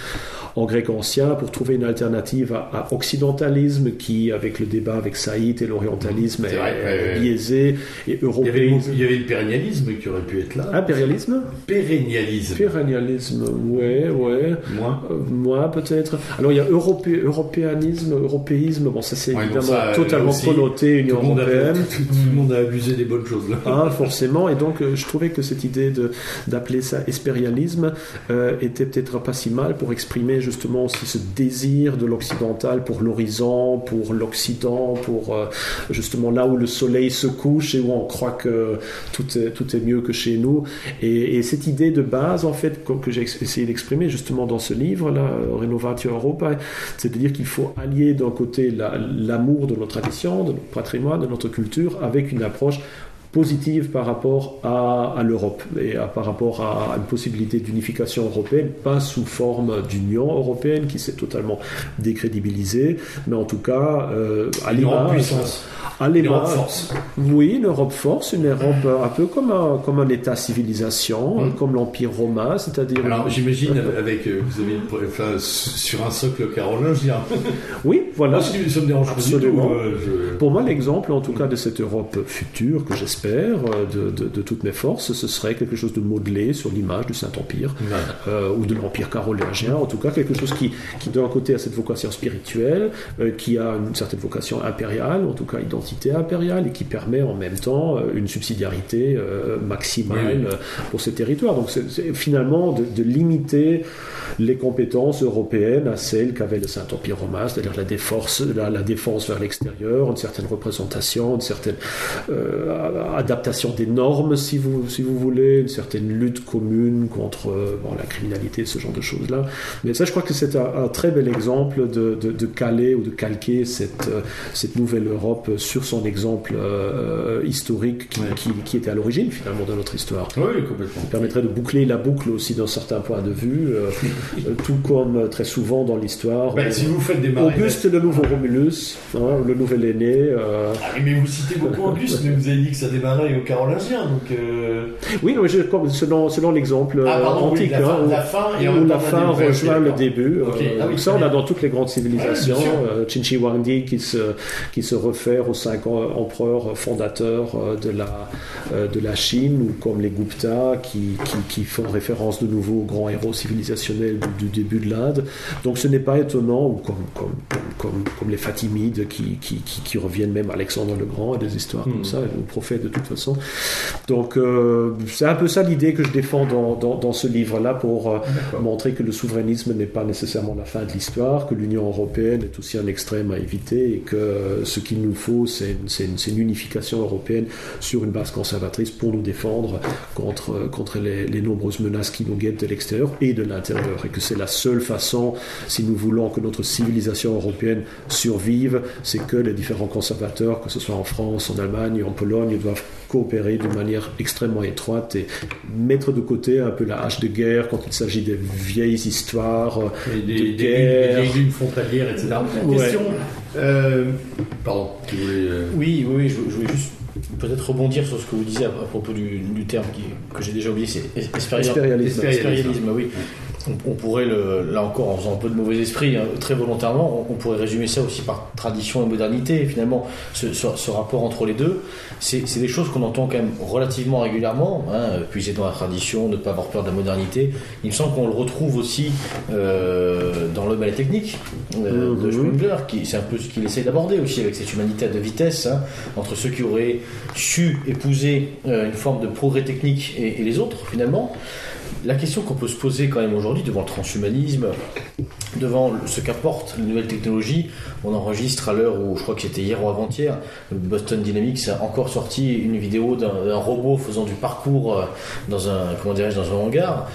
en grec ancien pour trouver une alternative à, occidentalisme qui, avec le débat avec Saïd et l'orientalisme, est, biaisé et européen. Il y avait, le pérennialisme qui aurait pu être là. Impérialisme Pérennialisme. Pérennialisme, ouais, ouais. Moi euh, Moi, peut-être. Alors, il y a europé, européanisme, européisme. Bon, ça, c'est évidemment euh, totalement connoté Union européenne. tout, le monde a abusé des bonnes choses là. Ah, forcément. Et donc, euh, je trouvais que cette idée d'appeler ça espérialisme était peut-être pas si mal pour exprimer justement aussi ce désir de l'occidental pour l'horizon, pour l'Occident, pour euh, justement là où le soleil se couche et où on croit que tout est, tout est mieux que chez nous. Et, cette idée de base, en fait, que j'ai essayé d'exprimer justement dans ce livre-là, Renovatio Europa, c'est de dire qu'il faut allier d'un côté l'amour de notre tradition, de notre patrimoine, de notre culture, avec une approche positive par rapport à, l'Europe et à, par rapport à une possibilité d'unification européenne, pas sous forme d'Union européenne qui s'est totalement décrédibilisée, mais en tout cas euh, à l'image. À l'Europe force. Oui, l'Europe force, une Europe un peu comme un, comme un État-civilisation, mm. comme l'Empire romain, c'est-à-dire. Alors j'imagine avec euh, vous avez enfin, sur un socle carolingien. oui, voilà. Moi, ça me dérange Absolument. Euh, Pour moi, l'exemple, en tout cas, de cette Europe future que j'espère euh, de, toutes mes forces, ce serait quelque chose de modelé sur l'image du Saint-Empire euh, ou de l'Empire carolingien, en tout cas quelque chose qui, qui d'un côté a cette vocation spirituelle, euh, qui a une certaine vocation impériale, en tout cas identité impériale, et qui permet en même temps une subsidiarité maximale pour ces territoires. Donc c'est finalement de, limiter les compétences européennes à celles qu'avait le Saint-Empire romain, c'est-à-dire la défense, la, défense vers l'extérieur, une certaine représentation, une certaine adaptation des normes, si vous, si vous voulez, une certaine lutte commune contre euh, bon, la criminalité, ce genre de choses-là. Mais ça, je crois que c'est un, très bel exemple de, de, caler ou de calquer cette, euh, cette nouvelle Europe sur son exemple euh, historique qui, qui, était à l'origine, finalement, de notre histoire. Oui, complètement. Ça permettrait de boucler la boucle aussi d'un certain point de vue, tout comme très souvent dans l'histoire. Ben, si vous faites des Auguste, le nouveau Romulus, hein, le nouvel aîné. Ah, mais vous citez beaucoup Auguste, mais vous avez dit que ça démarre jeter un œil au carolingien. Donc, euh... Oui, je, selon, selon l'exemple ah, antique, la, fin, la fin, où la fin rejoint le début. Okay. Ah, oui, ça, on a dans toutes les grandes civilisations. Ouais, Chinchi Wangdi qui se, qui se réfère aux cinq empereurs fondateurs de la, de la Chine, ou comme les Gupta qui, qui, qui font référence de nouveau aux grands héros civilisationnels du, du début de l'Inde. Donc ce n'est pas étonnant, ou comme, comme, comme, comme les Fatimides qui, qui, qui, reviennent même à Alexandre le Grand, et des histoires comme hmm. ça, et aux prophètes de toute façon. Donc euh, c'est un peu ça l'idée que je défends dans, dans, dans ce livre-là pour euh, montrer que le souverainisme n'est pas nécessairement la fin de l'histoire, que l'Union européenne est aussi un extrême à éviter et que ce qu'il nous faut, c'est une, une, une, unification européenne sur une base conservatrice pour nous défendre contre, contre les, les nombreuses menaces qui nous guettent de l'extérieur et de l'intérieur, et que c'est la seule façon, si nous voulons que notre civilisation européenne survive, c'est que les différents conservateurs, que ce soit en France, en Allemagne, en Pologne, doivent coopérer d'une manière extrêmement étroite et mettre de côté un peu la hache de guerre quand il s'agit des vieilles histoires et des, de guerre. Des, lunes frontalières, etc. Ouais. Question. Euh, pardon. Tu voulais, euh... Oui, oui, je, je voulais juste peut-être rebondir sur ce que vous disiez à, propos du, du terme qui, que j'ai déjà oublié, c'est oui on, pourrait, le, là encore, en faisant un peu de mauvais esprit, hein, très volontairement, on, pourrait résumer ça aussi par tradition et modernité. Et finalement, ce, ce, rapport entre les deux, c'est des choses qu'on entend quand même relativement régulièrement, hein, puiser dans la tradition, ne pas avoir peur de la modernité. Il me semble qu'on le retrouve aussi euh, dans le ballet technique euh, de mhm. Spengler, qui c'est un peu ce qu'il essaie d'aborder aussi avec cette humanité à deux vitesses, hein, entre ceux qui auraient su épouser euh, une forme de progrès technique et, et les autres, finalement la question qu'on peut se poser quand même aujourd'hui devant le transhumanisme, devant ce qu'apportent les nouvelles technologies, on enregistre à l'heure où je crois que c'était hier ou avant-hier, Boston Dynamics a encore sorti une vidéo d'un robot faisant du parcours euh, dans un comment dans un hangar.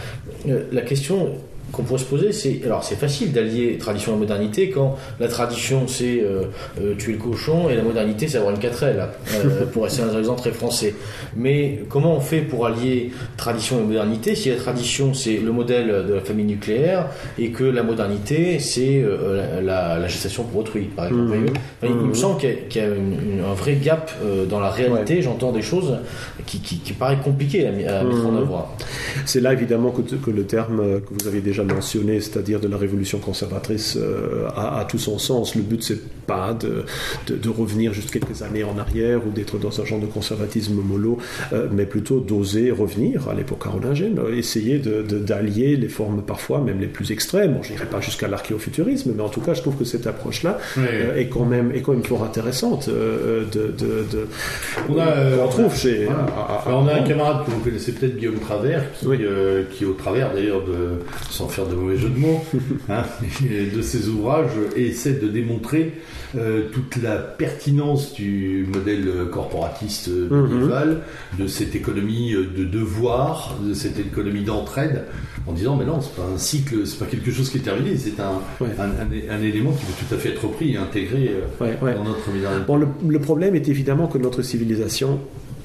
Euh, la question qu'on pourrait se poser, c'est alors c'est facile d'allier tradition et modernité quand la tradition c'est euh, euh, tuer le cochon et la modernité c'est avoir une 4L euh, pour essayer un exemple très français. Mais comment on fait pour allier tradition et modernité si la tradition c'est le modèle de la famille nucléaire et que la modernité c'est la, la, gestation pour autrui par exemple. Mmh. Il, me mmh. semble qu'il y a, un vrai gap dans la réalité. J'entends des choses qui, qui, qui paraissent compliquées à, à mettre en mmh. œuvre. C'est là évidemment que, que le terme que vous avez déjà mentionné, c'est-à-dire de la révolution conservatrice, euh, a, tout son sens. Le but, c'est pas de, de, revenir juste quelques années en arrière ou d'être dans un genre de conservatisme mollo, euh, mais plutôt d'oser revenir à l'époque carolingienne, essayer d'allier les formes parfois même les plus extrêmes. Bon, je n'irai pas jusqu'à l'archéofuturisme, mais en tout cas, je trouve que cette approche-là euh, est, quand même, est quand même fort intéressante. de, de, on, a, on trouve chez. on a un camarade que vous connaissez peut-être, Guillaume Travers, qui, qui au travers d'ailleurs de son faire de mauvais jeux de mots, hein, de ces ouvrages, essaie de démontrer euh, toute la pertinence du modèle corporatiste médiéval, mhm. de cette économie de devoir, de cette économie d'entraide, en disant mais non, c'est pas un cycle, c'est pas quelque chose qui est terminé, c'est un, un, un, élément qui peut tout à fait être repris et intégré euh, dans notre Bon, le, le problème est évidemment que notre civilisation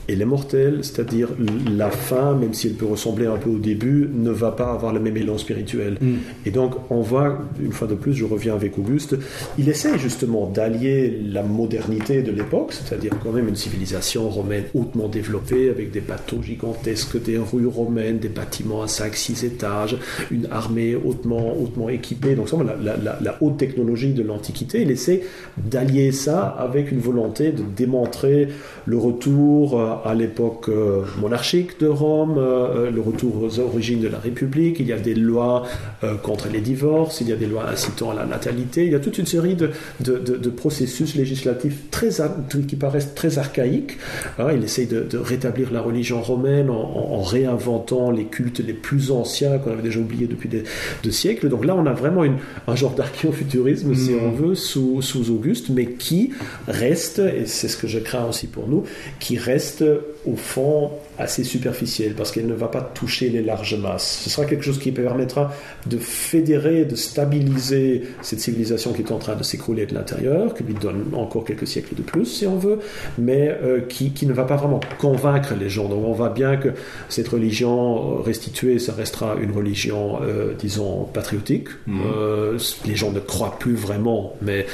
et les mortels, c'est-à-dire la fin, même si elle peut ressembler un peu au début, ne va pas avoir le même élan spirituel. Mm. Et donc, on voit, une fois de plus, je reviens avec Auguste, il essaie justement d'allier la modernité de l'époque, c'est-à-dire quand même une civilisation romaine hautement développée, avec des bateaux gigantesques, des rues romaines, des bâtiments à 5-6 étages, une armée hautement, hautement équipée, donc ça, la, la, la haute technologie de l'Antiquité, il essaie d'allier ça avec une volonté de démontrer le retour à l'époque euh, monarchique de Rome, euh, le retour aux origines de la République, il y a des lois euh, contre les divorces, il y a des lois incitant à la natalité, il y a toute une série de, de, processus législatifs très, qui paraissent très archaïques. Hein, il essaye de, rétablir la religion romaine en, réinventant les cultes les plus anciens qu'on avait déjà oubliés depuis des, siècles. Donc là, on a vraiment une, un genre d'archéofuturisme, si mm. on veut, sous, sous Auguste, mais qui reste, et c'est ce que je crains aussi pour nous, qui reste au fond assez superficielle parce qu'elle ne va pas toucher les larges masses. Ce sera quelque chose qui permettra de fédérer, de stabiliser cette civilisation qui est en train de s'écrouler de l'intérieur, qui lui donne encore quelques siècles de plus si on veut, mais euh, qui, qui, ne va pas vraiment convaincre les gens. Donc on voit bien que cette religion restituée, ça restera une religion, euh, disons, patriotique. Mmh. Euh, les gens ne croient plus vraiment, mais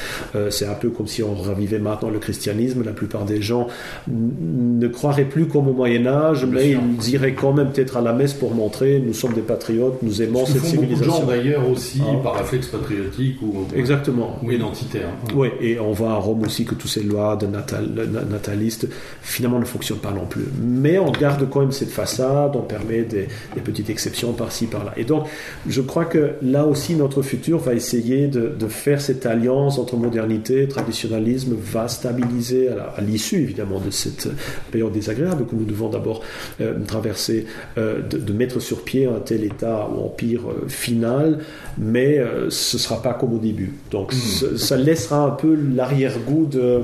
c'est un peu comme si on revivait maintenant le christianisme. La plupart des gens ne croiraient plus plus comme au Moyen Âge, mais ils iraient quand même peut-être à la messe pour montrer nous sommes des patriotes, nous aimons cette civilisation. gens d'ailleurs aussi ah. par réflexe patriotique ou, Exactement. ou identitaire. Oui, et on voit à Rome aussi que toutes ces lois de natal, natalistes finalement ne fonctionnent pas non plus. Mais on garde quand même cette façade, on permet des, des petites exceptions par-ci, par-là. Et donc, je crois que là aussi, notre futur va essayer de, de faire cette alliance entre modernité et traditionnalisme, va stabiliser à l'issue évidemment de cette période désagréable que nous devons d'abord euh, traverser, euh, de, mettre sur pied un tel État ou empire euh, final, mais ce ne sera pas comme au début. Donc hmm. ça laissera un peu l'arrière-goût de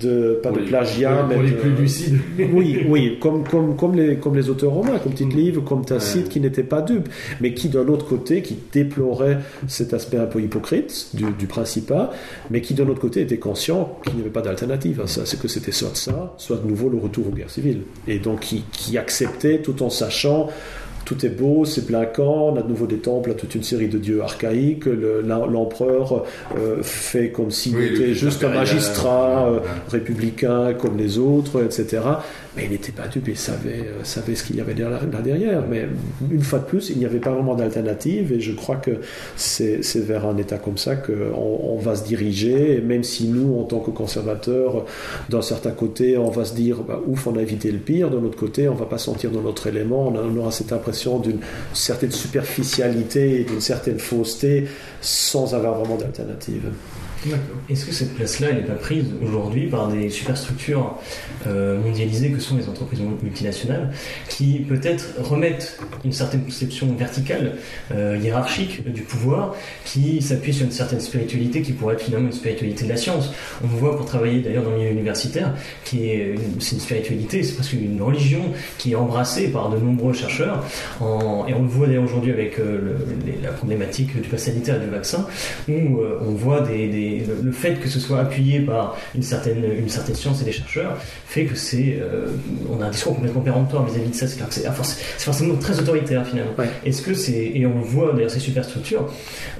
de pas de plagiat, mais les plus lucides. oui, oui, comme, comme, comme, les, comme les auteurs romains, comme Tite Livre, comme Tacite, qui n'étaient pas dupes, mais qui d'un autre côté, qui déploraient cet aspect un peu hypocrite du, du Principat, mais qui d'un autre côté étaient conscients qu'il n'y avait pas d'alternative à ça, c'est que c'était soit ça, soit de nouveau le retour aux guerres civiles, et donc qui, qui acceptaient tout en sachant tout est beau, c'est plein camp, on a de nouveau des temples à toute une série de dieux archaïques, l'empereur euh, fait comme s'il était juste un magistrat euh, républicain comme les autres, etc. Mais il n'était pas dupe, il savait, euh, savait ce qu'il y avait là, derrière. Mais une fois de plus, il n'y avait pas vraiment d'alternative et je crois que c'est vers un état comme ça qu'on on va se diriger. Et même si nous, en tant que conservateurs, d'un certain côté, on va se dire bah, ouf, on a évité le pire, d'un autre côté, on va pas sentir dans notre élément, on aura cette impression d'une certaine superficialité et d'une certaine fausseté sans avoir vraiment d'alternative. Est-ce que cette place-là, n'est pas prise aujourd'hui par des superstructures euh, mondialisées que sont les entreprises multinationales, qui peut-être remettent une certaine conception verticale, euh, hiérarchique du pouvoir, qui s'appuie sur une certaine spiritualité qui pourrait être finalement une spiritualité de la science? On voit pour travailler d'ailleurs dans le milieu universitaire, qui est une, c'est une spiritualité, c'est presque une religion qui est embrassée par de nombreux chercheurs, et on le voit d'ailleurs aujourd'hui avec euh, la problématique du pass sanitaire et du vaccin, où on voit des le, fait que ce soit appuyé par une certaine, une certaine science et des chercheurs fait que c'est, euh, on a un discours complètement péremptoire vis-à-vis de ça. C'est, forcément très autoritaire finalement. Est-ce que c'est, et on le voit d'ailleurs, ces superstructures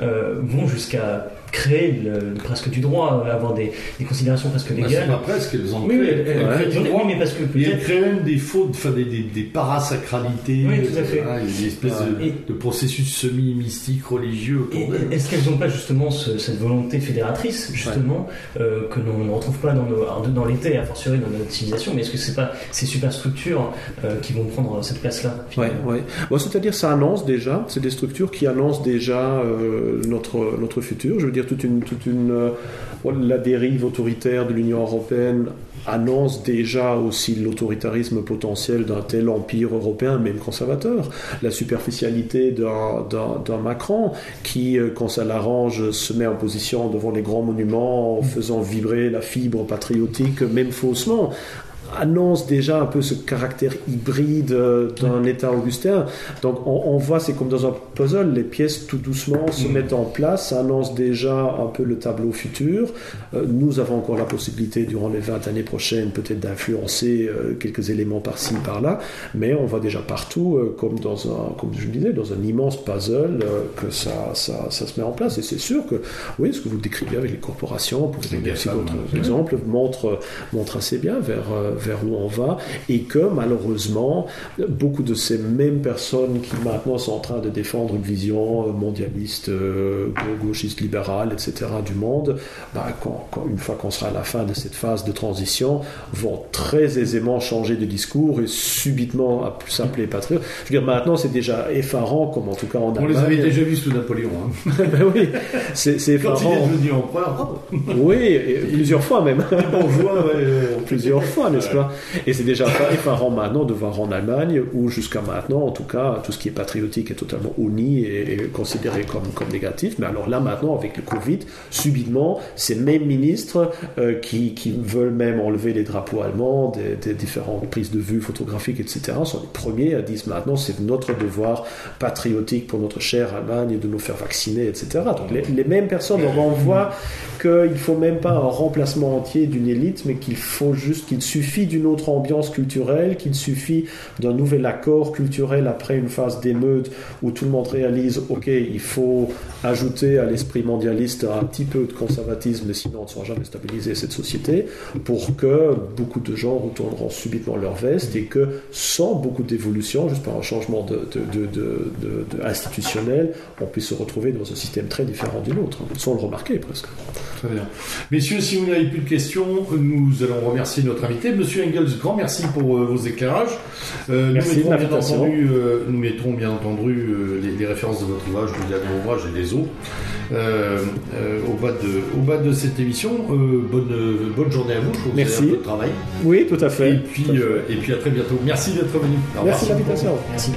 euh, vont jusqu'à créer presque du droit, euh, avoir des, des considérations presque légales. Bah, pas presque, elles ont oui, créé. Oui, mais parce que peut-être. créent même des fautes, enfin des, des, des, parasacralités. Oui, tout à fait. des espèces de, processus semi-mystiques religieux. Est-ce qu'elles n'ont pas justement cette volonté fédératrice, justement, euh, que l'on ne retrouve pas dans, nos, dans l'été, a fortiori dans notre civilisation, mais est-ce que c'est pas ces superstructures euh, qui vont prendre cette place-là Oui, ouais. Bon, c'est-à-dire ça annonce déjà, c'est des structures qui annoncent déjà notre, notre futur. Je veux dire, toute une, toute une euh, la dérive autoritaire de l'Union européenne annonce déjà aussi l'autoritarisme potentiel d'un tel empire européen, même conservateur. La superficialité d'un Macron qui, euh, quand ça l'arrange, se met en position devant les grands monuments en faisant vibrer la fibre patriotique, même faussement annonce déjà un peu ce caractère hybride euh, d'un État augustin. Donc on, voit, c'est comme dans un puzzle, les pièces tout doucement se mm. mettent en place, ça annonce déjà un peu le tableau futur. Euh, nous avons encore la possibilité, durant les 20 années prochaines, peut-être d'influencer euh, quelques éléments par-ci, par-là, mais on voit déjà partout, comme, dans un, comme je disais, dans un immense puzzle, que ça, ça, ça, se met en place. Et c'est sûr que, oui, ce que vous décrivez avec les corporations, pour vous donner aussi d'autres exemples, montre, montre assez bien vers vers où on va, et que malheureusement, beaucoup de ces mêmes personnes qui maintenant sont en train de défendre une vision euh, mondialiste, euh, gauchiste, libérale, etc. du monde, bah, quand, une fois qu'on sera à la fin de cette phase de transition, vont très aisément changer de discours et subitement s'appeler patriote. Je veux dire, maintenant, c'est déjà effarant, comme en tout cas en On les avait déjà vus sous Napoléon. Hein. ben oui, c'est effarant. Quand il est devenu empereur. oui, plusieurs fois même. plusieurs fois, n'est-ce et c'est déjà pas effarant maintenant de voir en Allemagne, où jusqu'à maintenant, en tout cas, tout ce qui est patriotique est totalement honni et, considéré comme, comme négatif. Mais alors là, maintenant, avec le Covid, subitement, ces mêmes ministres euh, qui, qui, veulent même enlever les drapeaux allemands, des, différentes prises de vue photographiques, etc., sont les premiers à dire maintenant, c'est notre devoir patriotique pour notre chère Allemagne de nous faire vacciner, etc. Donc les, mêmes personnes, on voit qu'il ne faut même pas un remplacement entier d'une élite, mais qu'il faut juste qu'il suffit d'une autre ambiance culturelle, qu'il suffit d'un nouvel accord culturel après une phase d'émeute où tout le monde réalise, ok, il faut ajouter à l'esprit mondialiste un petit peu de conservatisme, sinon on ne sera jamais stabilisé cette société, pour que beaucoup de gens retourneront subitement leur veste et que sans beaucoup d'évolution, juste par un changement de, institutionnel, on puisse se retrouver dans un système très différent du nôtre, sans le remarquer presque. Très bien. Messieurs, si vous n'avez plus de questions, nous allons remercier notre invité. Monsieur Engels, grand merci pour euh, vos éclairages. Euh, merci nous, mettrons bien entendu, euh, nous mettrons bien entendu les, références de votre ouvrage, de l'ouvrage et des autres au, bas de, au bas de cette émission. bonne, bonne journée à vous. merci. Votre travail. Oui, tout à fait. Et puis, et puis à très bientôt. Merci d'être venu. merci de l'invitation. Merci.